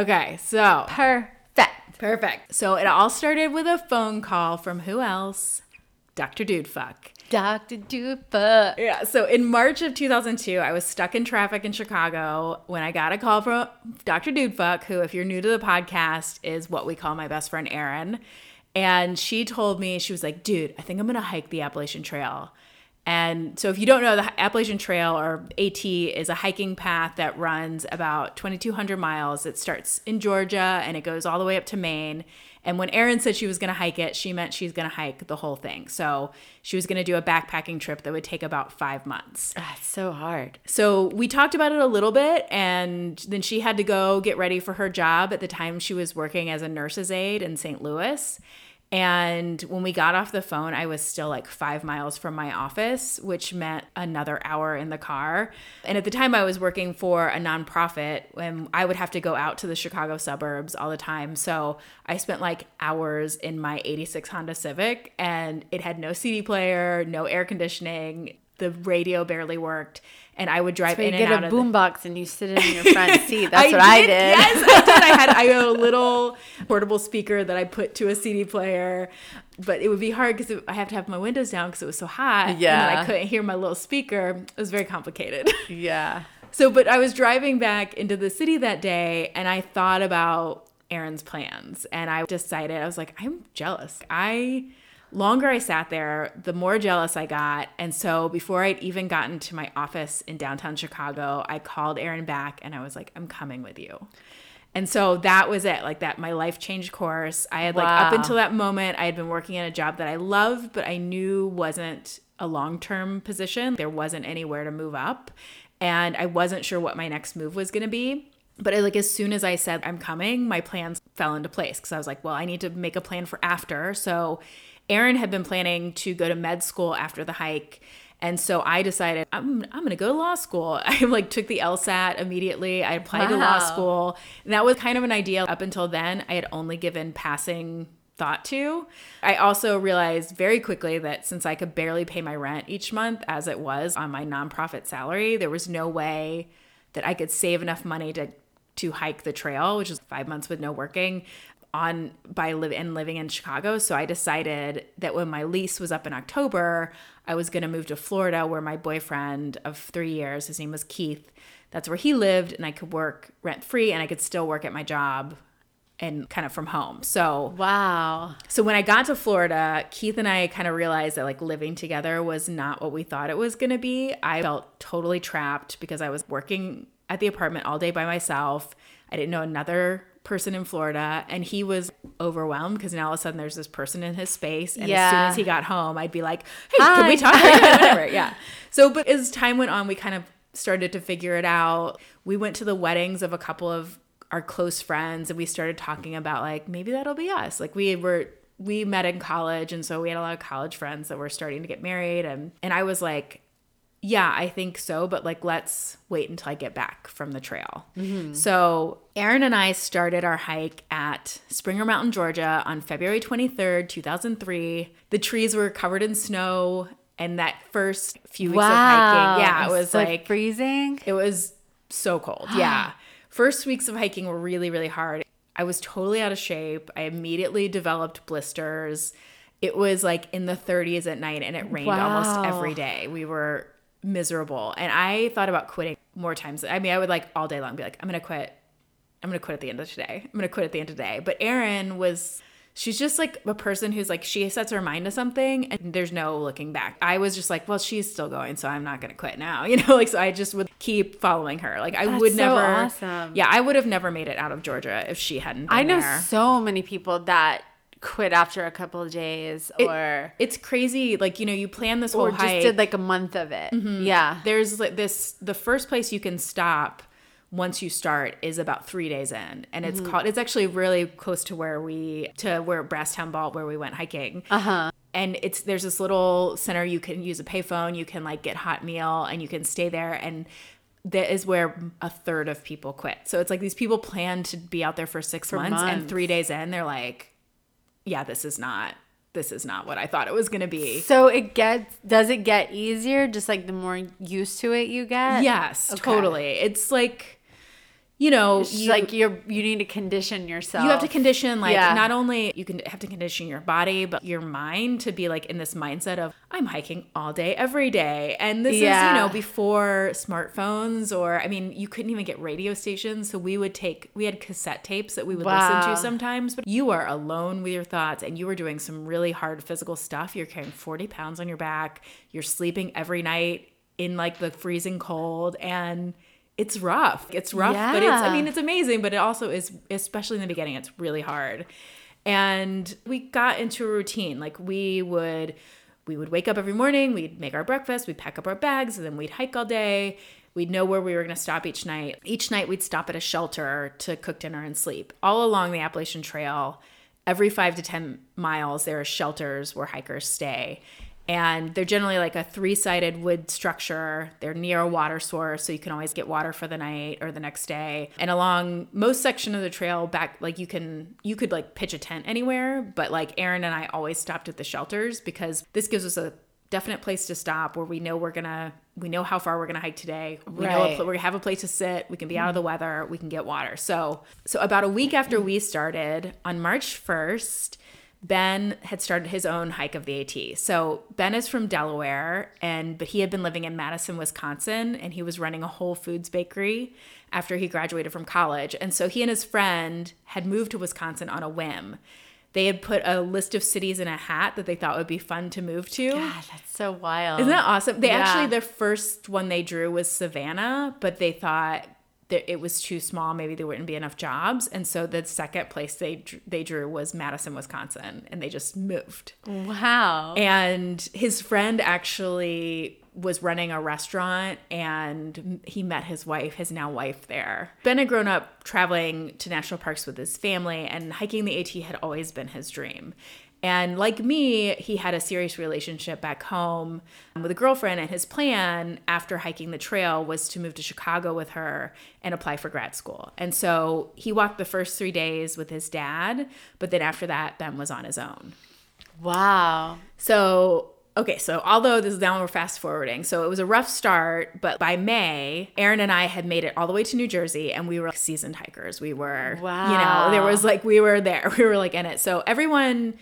Okay, so Perfect. perfect. So it all started with a phone call from who else? Dr. Dudefuck. Dr. Duper. Yeah, so in March of 2002, I was stuck in traffic in Chicago when I got a call from Dr. Dudefuck, who, if you're new to the podcast, is what we call my best friend Erin. And she told me, she was like, dude, I think I'm gonna hike the Appalachian Trail. And so, if you don't know, the Appalachian Trail or AT is a hiking path that runs about 2,200 miles. It starts in Georgia and it goes all the way up to Maine. And when Erin said she was going to hike it, she meant she's going to hike the whole thing. So, she was going to do a backpacking trip that would take about five months. Ah, it's so hard. So we talked about it a little bit, and then she had to go get ready for her job. At the time, she was working as a nurse's aide in St. Louis. And when we got off the phone, I was still like five miles from my office, which meant another hour in the car. And at the time, I was working for a nonprofit and I would have to go out to the Chicago suburbs all the time. So I spent like hours in my 86 Honda Civic and it had no CD player, no air conditioning, the radio barely worked. And I would drive So in and out a of the- boombox and you sit in your front seat. That's what I did. Yes, I did. I had I had a little portable speaker that I put to a CD player, but it would be hard because I have to have my windows down because it was so hot. and Yeah. I couldn't hear my little speaker. It was very complicated. yeah. So, but I was driving back into the city that day and I thought about Erin's plans and I decided, I was like, I'm jealous. I, longer I sat there, the more jealous I got. And so before I'd even gotten to my office in downtown Chicago, I called Erin back and I was like, I'm coming with you. And so that was it. Like that, my life changed course. I had like up until that moment, I had been working in a job that I loved, but I knew wasn't a long term position. There wasn't anywhere to move up. And I wasn't sure what my next move was going to be. But I, like as soon as I said I'm coming, my plans fell into place because I was like, well, I need to make a plan for after. So Erin had been planning to go to med school after the hike. And so I decided I'm, I'm going to go to law school. I like took the LSAT immediately. I applied to law school. And that was kind of an idea up until then. I had only given passing thought to. I also realized very quickly that since I could barely pay my rent each month as it was on my nonprofit salary, there was no way that I could save enough money to to hike the trail, which is 5 months with no working on by live and living in Chicago. So I decided that when my lease was up in October, I was going to move to Florida where my boyfriend of 3 years, his name was Keith, that's where he lived and I could work rent free and I could still work at my job and kind of from home. So Wow. so when I got to Florida, Keith and I kind of realized that like living together was not what we thought it was going to be. I felt totally trapped because I was working at the apartment all day by myself. I didn't know another person in Florida and he was overwhelmed because now all of a sudden there's this person in his space and as soon as he got home I'd be like, "Hey, can we talk?" Whatever. Yeah. So but as time went on, we kind of started to figure it out. We went to the weddings of a couple of our close friends and we started talking about like maybe that'll be us. Like we were we met in college and so we had a lot of college friends that were starting to get married and and I was like yeah, I think so, but like let's wait until I get back from the trail. Mm-hmm. So, Erin and I started our hike at Springer Mountain, Georgia on February 23rd, 2003. The trees were covered in snow and that first few weeks of hiking, yeah, it was So like freezing. it was so cold. Yeah. First weeks of hiking were really, really hard. I was totally out of shape. I immediately developed blisters. It was like in the 30s at night and it rained almost every day. We were miserable. And I thought about quitting more times. I mean, I would like all day long be like, I'm going to quit. I'm going to quit at the end of today. I'm going to quit at the end of the day. But Erin was, she's just like a person who's like, she sets her mind to something and there's no looking back. I was just like, well, she's still going, so I'm not going to quit now. You know, like, so I just would keep following her. Like, I That's would so never, awesome. yeah, I would have never made it out of Georgia if she hadn't been I know there. so many people that quit after a couple of days It- or It's crazy. Like, you know, you plan this whole or just hike. did like a month of it. Yeah. there's like this the first place you can stop once you start is about three days in and it's called it's actually really close to where we to where brasstown bald where we went hiking uh-huh and it's there's this little center you can use a payphone you can like get hot meal and you can stay there and that is where a third of people quit so it's like these people plan to be out there for six months, and three days in they're like yeah this is not this is not what i thought it was going to be So it gets does it get easier just like the more used to it you get? Yes, Okay. totally. It's like you know, It's you, like you're you need to condition yourself. you have to condition like Yeah. not only you can have to condition your body but your mind to be like in this mindset of i'm hiking all day every day. And this is you know before smartphones or i mean you couldn't even get radio stations so we would take we had cassette tapes that we would listen to sometimes but you are alone with your thoughts and you were doing some really hard physical stuff. You're carrying 40 pounds on your back. You're sleeping every night in like the freezing cold and it's rough. It's rough, but it's I mean it's amazing, but it also is especially in the beginning it's really hard. And we got into a routine. Like we would we would wake up every morning, we'd make our breakfast, we'd pack up our bags, and then we'd hike all day. We'd know where we were going to stop each night. Each night we'd stop at a shelter to cook dinner and sleep. All along the Appalachian Trail, every 5 to 10 miles there are shelters where hikers stay and they're generally like a three-sided wood structure. They're near a water source so you can always get water for the night or the next day. And along most section of the trail back like you can you could like pitch a tent anywhere but like erin and i always stopped at the shelters because this gives us a definite place to stop where we know we're gonna we know how far we're gonna hike today. We know a Right. pl- we have a place to sit. We can be out of the mm-hmm. weather. We can get water. So so about a week after we started on march 1st Ben had started his own hike of the AT. So Ben is from Delaware and but he had been living in Madison, Wisconsin and he was running a Whole Foods bakery after he graduated from college. And so he and his friend had moved to Wisconsin on a whim. They had put a list of cities in a hat that they thought would be fun to move to. God, that's so wild. Isn't that awesome? They Yeah. actually their first one they drew was Savannah, but they thought it was too small. Maybe there wouldn't be enough jobs, and so the second place they they drew was Madison, Wisconsin, and they just moved. wow. And his friend actually was running a restaurant and he met his wife, his now wife there. Ben had grown up traveling to national parks with his family and hiking the AT had always been his dream. And like me, he had a serious relationship back home um, with a girlfriend, and his plan after hiking the trail was to move to Chicago with her and apply for grad school. And so he walked the first three days with his dad, but then after that, Ben was on his own. wow. So, okay, so although this is now we're fast forwarding, so it was a rough start, but by May, Erin and I had made it all the way to New Jersey and we were like seasoned hikers. We were, wow. you know, there was like, we were there, we were like in it. So everyone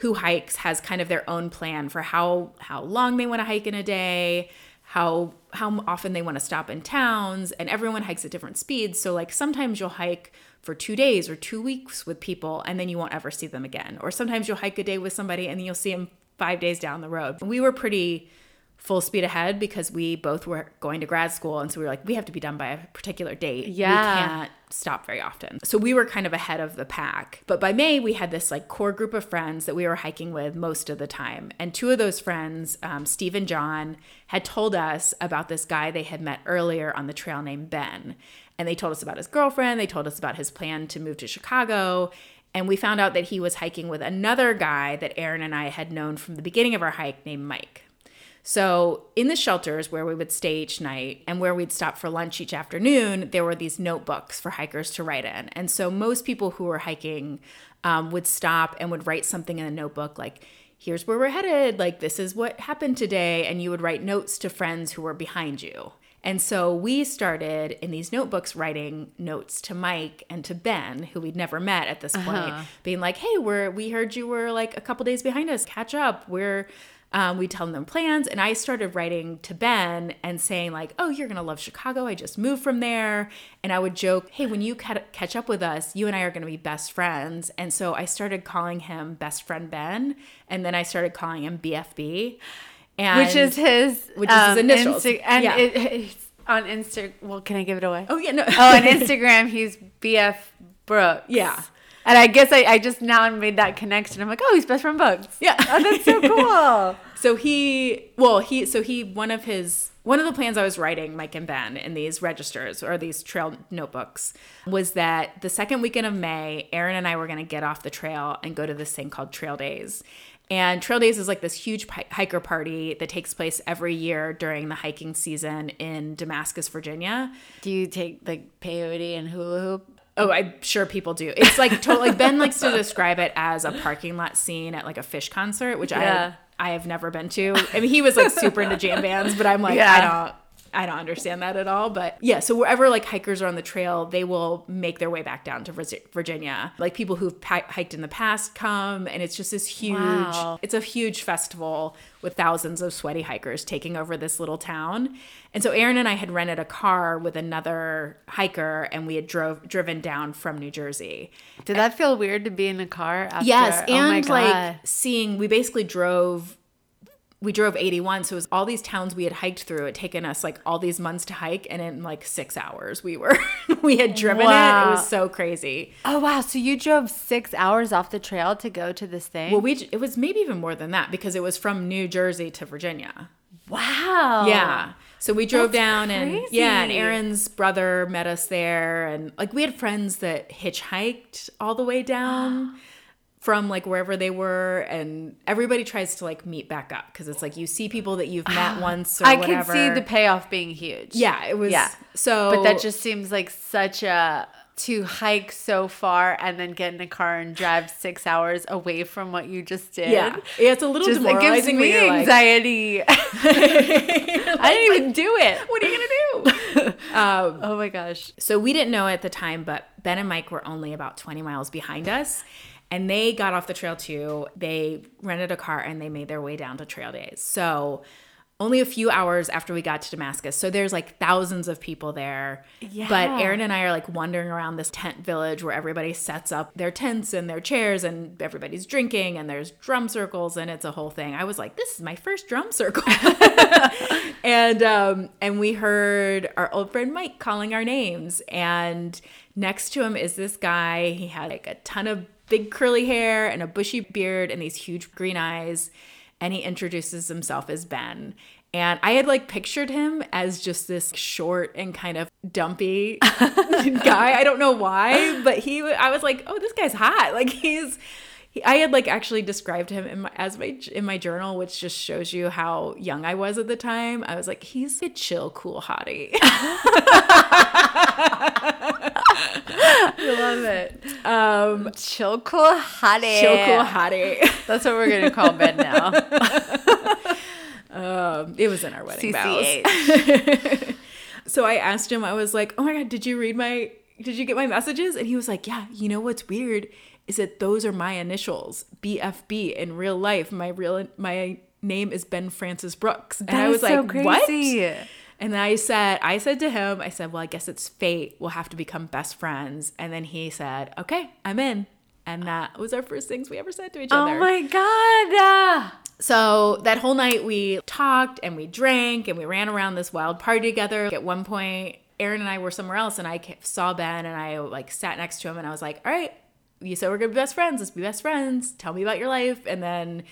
who hikes has kind of their own plan for how how long they want to hike in a day how how often they want to stop in towns and everyone hikes at different speeds. So like sometimes you'll hike for 2 days or 2 weeks with people and then you won't ever see them again. Or sometimes you'll hike a day with somebody and then you'll see them 5 days down the road. We were pretty full speed ahead because we both were going to grad school and so we were like we have to be done by a particular date. Yeah. we can't stop very often. So we were kind of ahead of the pack but by may we had this like core group of friends that we were hiking with most of the time. And two of those friends um, steve and john had told us about this guy they had met earlier on the trail named ben. And they told us about his girlfriend they told us about his plan to move to chicago. And we found out that he was hiking with another guy that erin and i had known from the beginning of our hike named mike so, in the shelters where we would stay each night and where we'd stop for lunch each afternoon, there were these notebooks for hikers to write in. And so, most people who were hiking um, would stop and would write something in a notebook like, here's where we're headed, like, this is what happened today. And you would write notes to friends who were behind you. And so we started in these notebooks writing notes to Mike and to Ben, who we'd never met at this point, being like, "Hey, we're we heard you were like a couple days behind us. Catch up. We're um, we tell them plans, and I started writing to Ben and saying like, "Oh, you're gonna love Chicago. I just moved from there." And I would joke, "Hey, when you ca- catch up with us, you and I are gonna be best friends." And so I started calling him Best Friend Ben, and then I started calling him BFB. And which is his which is his initials. Insta- and Yeah. it, it's on Insta. Well, can I give it away? oh yeah no oh, on Instagram, he's BF Brooks. Yeah. And I guess I, I just now made that connection. I'm like, oh, he's best friend Brooks. Yeah. Oh, that's so cool. So he, well, he, so he, one of his, one of the plans I was writing, Mike and Ben, in these registers or these trail notebooks was that the second weekend of May, Aaron and I were going to get off the trail and go to this thing called Trail Days. And Trail Days is like this huge hiker party that takes place every year during the hiking season in Damascus, Virginia. Do you take like peyote and hula hoop? Oh, I'm sure people do. It's like totally. Like ben likes to describe it as a parking lot scene at like a Phish concert, which Yeah. I I have never been to. I mean, he was like super into jam bands, but I'm like, Yeah. I don't. I don't understand that at all. But yeah, so wherever like hikers are on the trail, they will make their way back down to Virginia. Like people who've pi- hiked in the past come, and it's just this huge. Wow. It's a huge festival with thousands of sweaty hikers taking over this little town. And so Erin and I had rented a car with another hiker, and we had drove driven down from New Jersey. Did that feel weird to be in a car? After? Yes, oh my and God. like seeing, we basically drove. We drove 81, so it was all these towns we had hiked through. It taken us like all these months to hike, and in like six hours we were we had driven it. It was so crazy. Oh wow! So you drove six hours off the trail to go to this thing? Well, we it was maybe even more than that because it was from New Jersey to Virginia. wow. Yeah. So we drove That's down and yeah, and crazy. Erin's brother met us there and like we had friends that hitchhiked all the way down from like wherever they were and everybody tries to like meet back up because it's like you see people that you've met once or I whatever. can see the payoff being huge. Yeah, it was Yeah. so But that just seems like such a to hike so far and then get in a car and drive six hours away from what you just did. yeah. yeah, it's a little Just it gives me you're like, anxiety. I didn't even do it. what are you gonna do? um, Oh my gosh. So we didn't know at the time, but Ben and Mike were only about 20 miles behind us. And they got off the trail too. They rented a car and they made their way down to trail days. So only a few hours after we got to Damascus. So there's like thousands of people there. Yeah. But. Erin and I are like wandering around this tent village where everybody sets up their tents and their chairs and everybody's drinking and there's drum circles and it's a whole thing. I was like, this is my first drum circle. and um, and we heard our old friend Mike calling our names, and next to him is this guy. He had like a ton of big curly hair and a bushy beard and these huge green eyes, and he introduces himself as Ben. And I had like pictured him as just this short and kind of dumpy guy. I don't know why, but he. I was like, oh, this guy's hot. Like he's. he- I had like actually described him in my, as my in my journal, which just shows you how young I was at the time. I was like, he's a chill, cool hottie. I love it. Chill cool hottie. chill, cool hottie. That's what we're gonna call Ben now. Um, it was in our wedding vows. So I asked him, I was like, oh my God, did you read my, did you get my messages? And he was like, yeah, you know what's weird is that those are my initials, BFB in real life. My real, my name is Ben Francis Brooks. And I was like, what? And I said, I said to him, I said, well, I guess it's fate. We'll have to become best friends. And then he said, okay, I'm in. And that was our first things we ever said to each oh other. Oh my god. So that whole night we talked and we drank and we ran around this wild party together. At one point, Erin and I were somewhere else and I saw Ben and I like sat next to him and I was like, all right, you said we're gonna be best friends. Let's be best friends. Tell me about your life. And then,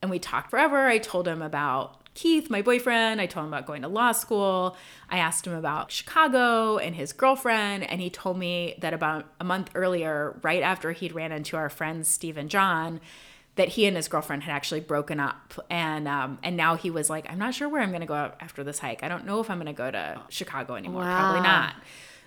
and we talked forever. I told him about Keith, my boyfriend. I told him about going to law school. I asked him about Chicago and his girlfriend. And he told me that about a month earlier, right after he'd ran into our friends, Steve and John, that he and his girlfriend had actually broken up and um, and now he was like i'm not sure where i'm going to go after this hike i don't know if i'm going to go to chicago anymore probably not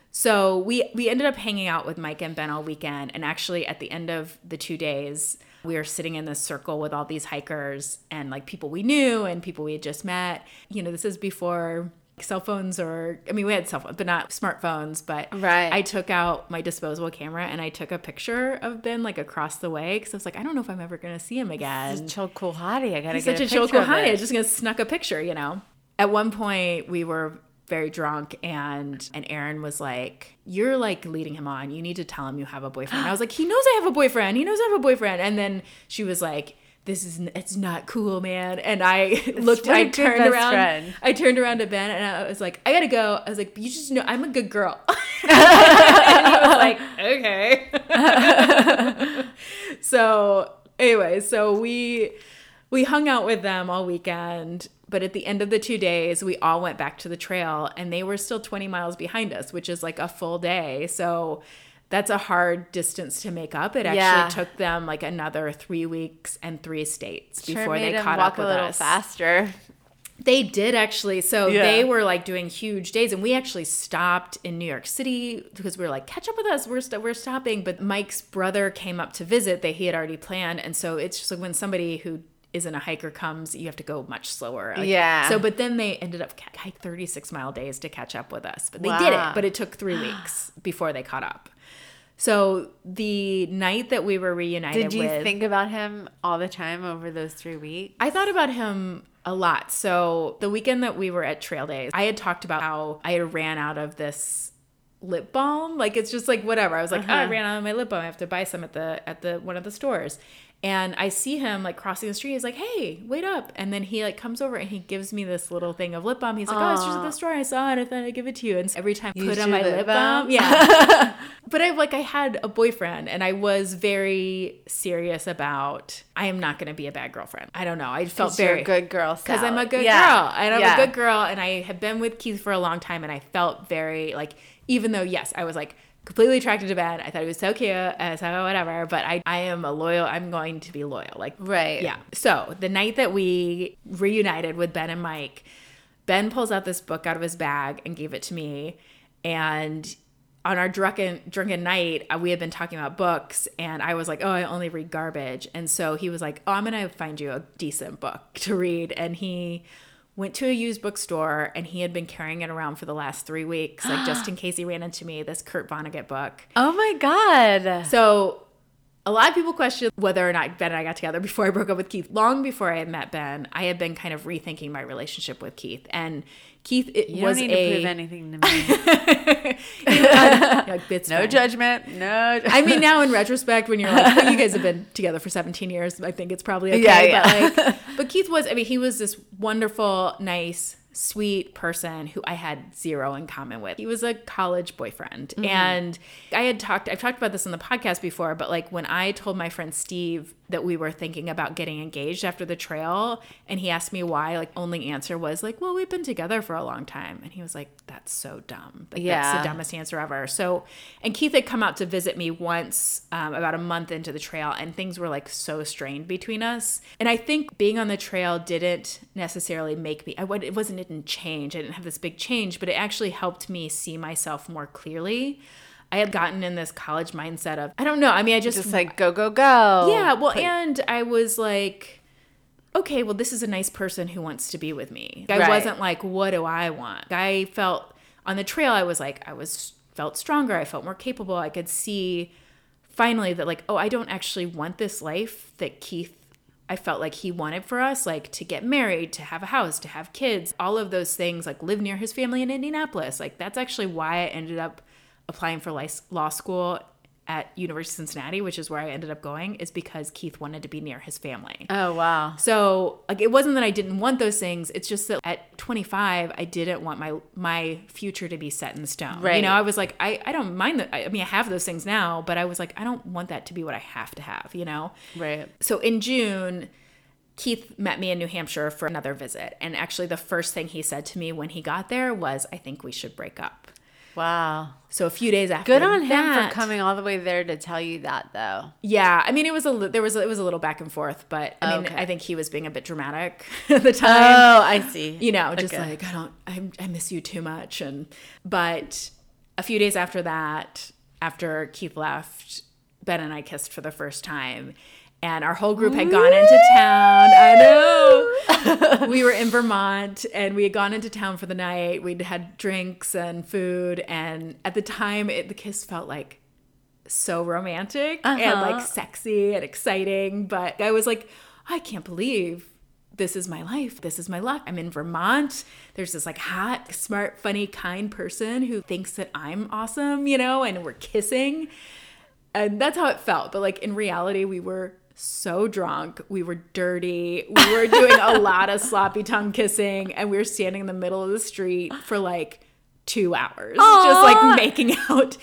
so we we ended up hanging out with mike and ben all weekend and actually at the end of the two days we were sitting in this circle with all these hikers and like people we knew and people we had just met you know this is before cell phones or i mean we had cell phones but not smartphones but Right. i took out my disposable camera and i took a picture of ben like across the way because i was like i don't know if i'm ever going to see him again Chill cool hottie. I gotta He's get such a a chill cool hottie. I just gonna snuck a picture, you know. At one point, we were very drunk, and and Erin was like, "You're like leading him on. You need to tell him you have a boyfriend." I was like, "He knows I have a boyfriend. He knows I have a boyfriend." And then she was like. This is it's not cool, man. And I looked. I turned around. friend. I turned around to Ben and I was like, "I gotta go." I was like, "You just know I'm a good girl." and he was like, "Okay." so anyway, so we we hung out with them all weekend, but at the end of the two days, we all went back to the trail and they were still 20 miles behind us, which is like a full day. So that's a hard distance to make up. It actually Yeah. took them like another three weeks and three states Sure before they caught up with a little us. faster. They did actually. So Yeah. they were like doing huge days, and we actually stopped in New York City because we were like, catch up with us. We're st- we're stopping. But Mike's brother came up to visit that he had already planned, and so it's just like when somebody who isn't a hiker comes, you have to go much slower. Like, Yeah. So, but then they ended up hike 36 mile days to catch up with us. But they did it, but it took three weeks before they caught up. So the night that we were reunited Did you with, think about him all the time over those three weeks? I thought about him a lot. So the weekend that we were at Trail Days, I had talked about how I ran out of this lip balm. Like it's just like whatever. I was like, oh, I uh-huh. ran out of my lip balm. I have to buy some at the at the one of the stores. And I see him like crossing the street. He's like, "Hey, wait up!" And then he like comes over and he gives me this little thing of lip balm. He's like, "Oh, it's just at the store. I saw it. I thought I'd give it to you." And every time I put on my lip balm? balm, yeah. but I like I had a boyfriend and I was very serious about I am not going to be a bad girlfriend. I don't know. I felt very good girl. because I'm a good Yeah. girl and I'm Yeah. a good girl and I have been with Keith for a long time and I felt very like even though yes I was like completely attracted to Ben I thought he was so cute and so whatever but I I am a loyal I'm going to be loyal like Right. yeah so the night that we reunited with Ben and Mike Ben pulls out this book out of his bag and gave it to me and on our drunken drunken night, uh, we had been talking about books, and I was like, "Oh, I only read garbage." And so he was like, "Oh, I'm gonna find you a decent book to read." And he went to a used bookstore, and he had been carrying it around for the last three weeks, like just in case he ran into me. This Kurt Vonnegut book. Oh my god. So a lot of people question whether or not Ben and I got together before I broke up with Keith. Long before I had met Ben, I had been kind of rethinking my relationship with Keith, and Keith it You was don't need a to prove anything to me. like, "It's no fine." judgment. No. I mean, now in retrospect, when you're like, well, you guys have been together for 17 years, I think it's probably okay. Yeah, yeah. But like, but Keith was, I mean, he was this wonderful, nice, sweet person who I had zero in common with. He was a college boyfriend. Mm-hmm. And I had talked, I've talked about this in the podcast before, but like when I told my friend Steve that we were thinking about getting engaged after the trail, and he asked me why, like, only answer was like, well, we've been together for a long time. And he was like, that's so dumb. Like, that's the dumbest answer ever. So, and Keith had come out to visit me once, um, about a month into the trail, and things were like so strained between us. And I think being on the trail didn't necessarily make me. I would. It wasn't. It didn't change. I didn't have this big change, but it actually helped me see myself more clearly. I had gotten in this college mindset of I don't know. I mean, I just, Just like go go go. yeah. Well, and I was like. Okay, well, this is a nice person who wants to be with me. I Right. wasn't like, what do I want? I felt on the trail, I was like, I was felt stronger. I felt more capable. I could see finally that like, oh, I don't actually want this life that Keith I felt like he wanted for us, like to get married, to have a house, to have kids, all of those things, like live near his family in Indianapolis. Like that's actually why I ended up applying for law school at University of Cincinnati, which is where I ended up going, is because Keith wanted to be near his family. Oh wow. So like it wasn't that I didn't want those things. It's just that at 25, I didn't want my my future to be set in stone. Right. You know, I was like, I, I don't mind that. I I mean, I have those things now, but I was like, I don't want that to be what I have to have. You know. Right. So in June, Keith met me in New Hampshire for another visit, and actually the first thing he said to me when he got there was, "I think we should break up." Wow. So a few days after Good on him that- for coming all the way there to tell you that though. Yeah, I mean, it was a there was it was a little back and forth, but I mean, Okay. I think he was being a bit dramatic at the time. Oh, I see. you know, just Okay. like I don't, I, I miss you too much, and but a few days after that, after Keith left, Ben and I kissed for the first time. And our whole group had gone into town. I know. we were in Vermont and we had gone into town for the night. We'd had drinks and food. And at the time, it, the kiss felt like so romantic and Uh-huh. like sexy and exciting. But I was like, I can't believe this is my life. This is my luck. I'm in Vermont. There's this like hot, smart, funny, kind person who thinks that I'm awesome, you know, and we're kissing. And that's how it felt. But like in reality, we were so drunk. We were dirty. We were doing a lot of sloppy tongue kissing and we were standing in the middle of the street for like two hours just like making out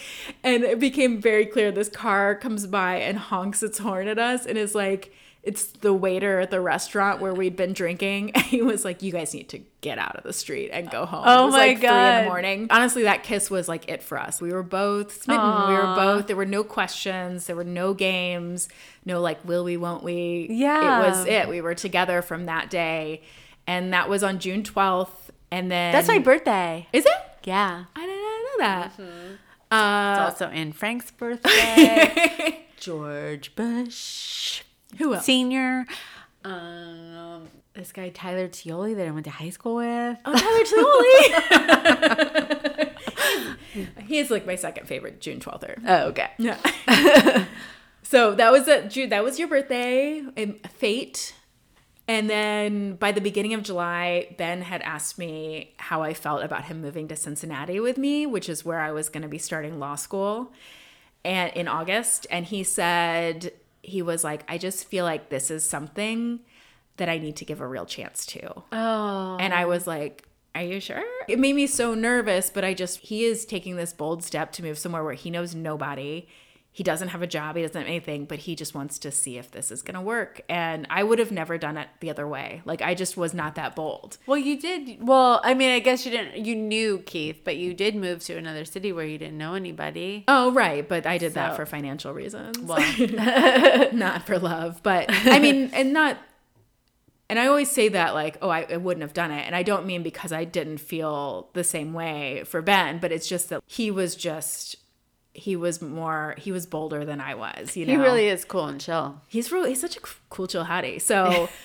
and it became very clear this car comes by and honks its horn at us and is like it's the waiter at the restaurant where we'd been drinking and he was like you guys need to get out of the street and go home. Oh it was my like three in the morning. Honestly that kiss was like it for us. We were both smitten. We were both there were no questions. There were no games. No like will we won't we. Yeah. it was it. We were together from that day. And that was on june 12th and then That's my birthday. is it? Yeah. I didn't know that. It's Uh, also Anne Frank's birthday. George Bush who else? Senior. Um, this guy Tyler Tioli that I went to high school with. Oh, Tyler Tioli. he is like my second favorite June 12th. Oh, okay. Yeah. so that was a June. That was your birthday. Fate. And then by the beginning of July, Ben had asked me how I felt about him moving to Cincinnati with me, which is where I was going to be starting law school, and in August. And he said he was like, I just feel like this is something that I need to give a real chance to. Oh. And I was like, Are you sure? It made me so nervous, but I just, he is taking this bold step to move somewhere where he knows nobody. He doesn't have a job, he doesn't have anything, but he just wants to see if this is going to work. And I would have never done it the other way. Like, I just was not that bold. Well, you did. Well, I mean, I guess you didn't. You knew Keith, but you did move to another city where you didn't know anybody. Oh, right. But I did that for financial reasons. Well, not for love. But I mean, and not, and I always say that like, oh, I, I wouldn't have done it. And I don't mean because I didn't feel the same way for Ben, but it's just that he was just, he was more, he was bolder than I was, you know? he really is cool and chill. He's really, he's such a cool, chill hottie. So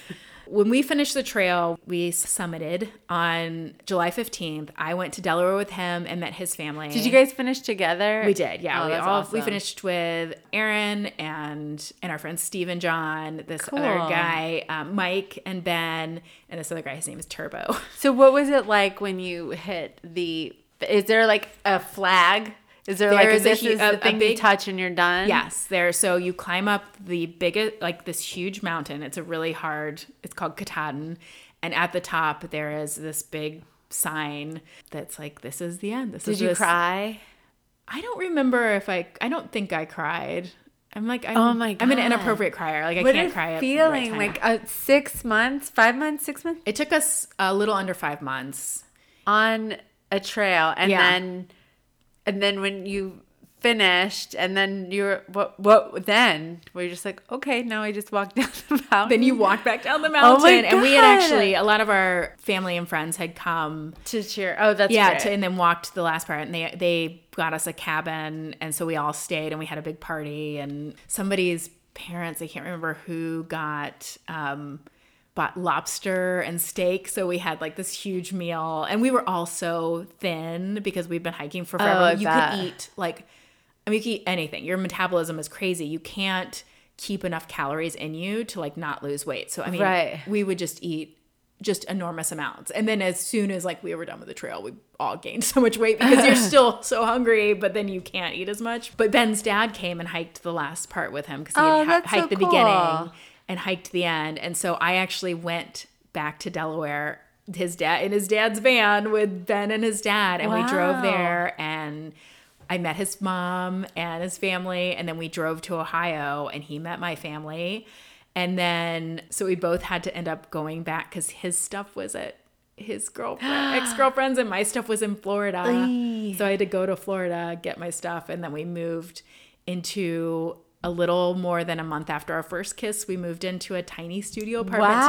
when we finished the trail, we summited on July 15th. I went to Delaware with him and met his family. Did you guys finish together? We did, yeah. Oh, we all we finished with Erin and and our friends Steve and John, this other guy, um, Mike and Ben, and this other guy. His name is Turbo. So, what was it like when you hit the? Is there like a flag? Is there, like There a, is a this hu- is a- a thing you big- touch and you're done? yes, there. So you climb up the biggest, like this huge mountain. It's a really hard. It's called Katahdin, and at the top there is this big sign that's like, "This is the end." This Did is you this- cry? I don't remember if I. I don't think I cried. I'm like, I'm, Oh my I'm an inappropriate crier. Like I What can't a cry. at the right feeling! time. like uh, six months, five months, six months It took us a little under five months. on a trail, and Yeah. then, and then when you finished, and then you're what? What then? Were you just like, okay, now I just walked down the mountain? Then you walked back down the mountain Oh mountain, and we had actually a lot of our family and friends had come. to cheer. Oh, that's Yeah, to, and then walked the last part, and they they got us a cabin, and so we all stayed, and we had a big party, and somebody's parents, I can't remember who, got um, bought lobster and steak, so we had like this huge meal, and we were all so thin because we've been hiking for forever. Oh, you bet. could eat like, I mean, you can eat anything. Your metabolism is crazy. You can't keep enough calories in you to like not lose weight. So I mean, Right. we would just eat just enormous amounts. And then as soon as like we were done with the trail, we all gained so much weight because you're still so hungry, but then you can't eat as much. But Ben's dad came and hiked the last part with him because he Oh, had ha- that's so hiked the cool. beginning and hiked the end. And so I actually went back to Delaware, his dad in his dad's van with Ben and his dad, and we drove there and I met his mom and his family, and then we drove to Ohio, and he met my family. And then, so we both had to end up going back because his stuff was at his girlfriend, ex girlfriend's, and my stuff was in Florida. So I had to go to Florida, get my stuff, and then we moved into a little more than a month after our first kiss. We moved into a tiny studio apartment Wow.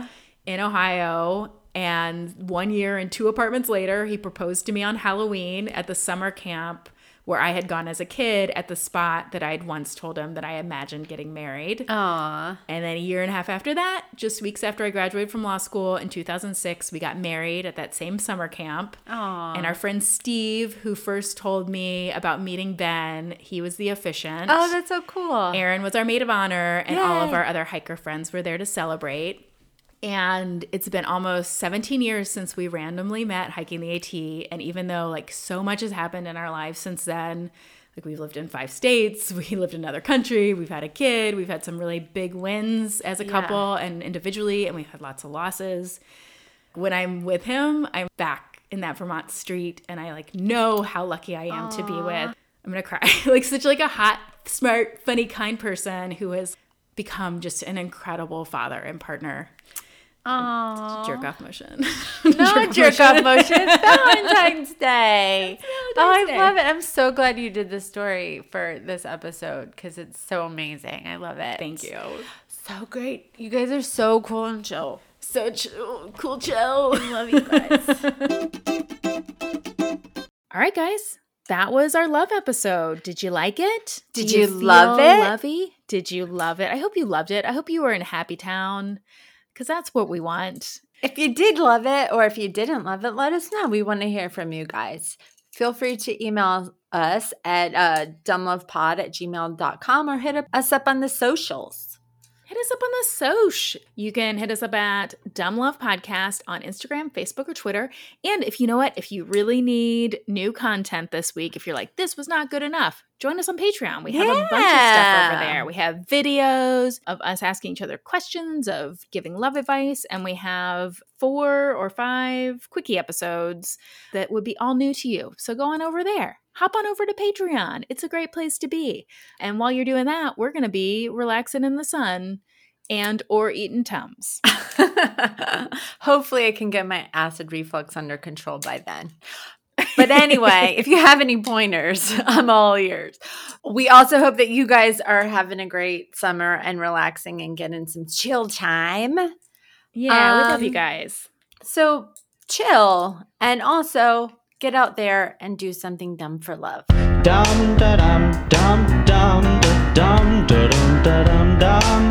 together in Ohio. And one year and two apartments later, he proposed to me on Halloween at the summer camp where I had gone as a kid at the spot that I had once told him that I imagined getting married. Aw. And then a year and a half after that, just weeks after I graduated from law school in 2006, we got married at that same summer camp. Aw. And our friend Steve, who first told me about meeting Ben, he was the officiant. Oh, that's so cool. Erin was our maid of honor, and all of our other hiker friends were there to celebrate. And it's been almost 17 years since we randomly met hiking the AT. And even though like so much has happened in our lives since then, like we've lived in five states, we lived in another country, we've had a kid, we've had some really big wins as a Yeah. couple and individually, and we've had lots of losses. When I'm with him, I'm back in that Vermont street, and I like know how lucky I am to be with. I'm gonna cry. like such like a hot, smart, funny, kind person who has become just an incredible father and partner. Aw. Jerk off motion. No jerk off motion. It's Valentine's Day. oh, I Day. love it. I'm so glad you did this story for this episode because it's so amazing. I love it. Thank you. So great. You guys are so cool and chill. So chill, cool, chill. Love you guys. All right, guys. that was our love episode. Did you like it? Did Do you love it? Lovey? Did you love it? I hope you loved it. I hope you were in happy town because that's what we want. If you did love it or if you didn't love it, let us know. We want to hear from you guys. Feel free to email us at uh, dumblovepod at gmail.com or hit us up on the socials. Hit us up on the Soch. You can hit us up at Dumb Love Podcast on Instagram, Facebook, or Twitter. And if you know what, if you really need new content this week, if you're like, this was not good enough, join us on Patreon. We have a bunch of stuff over there. We have videos of us asking each other questions, of giving love advice, and we have four or five quickie episodes that would be all new to you. So go on over there. Hop on over to Patreon. It's a great place to be. And while you're doing that, we're going to be relaxing in the sun and or eating tums. Hopefully, I can get my acid reflux under control by then. But anyway, if you have any pointers, I'm all ears. We also hope that you guys are having a great summer and relaxing and getting some chill time. Yeah, we love you Um, guys. So chill and also get out there and do something dumb for love. Dum da dum dum dum da dum da dum da dum dum.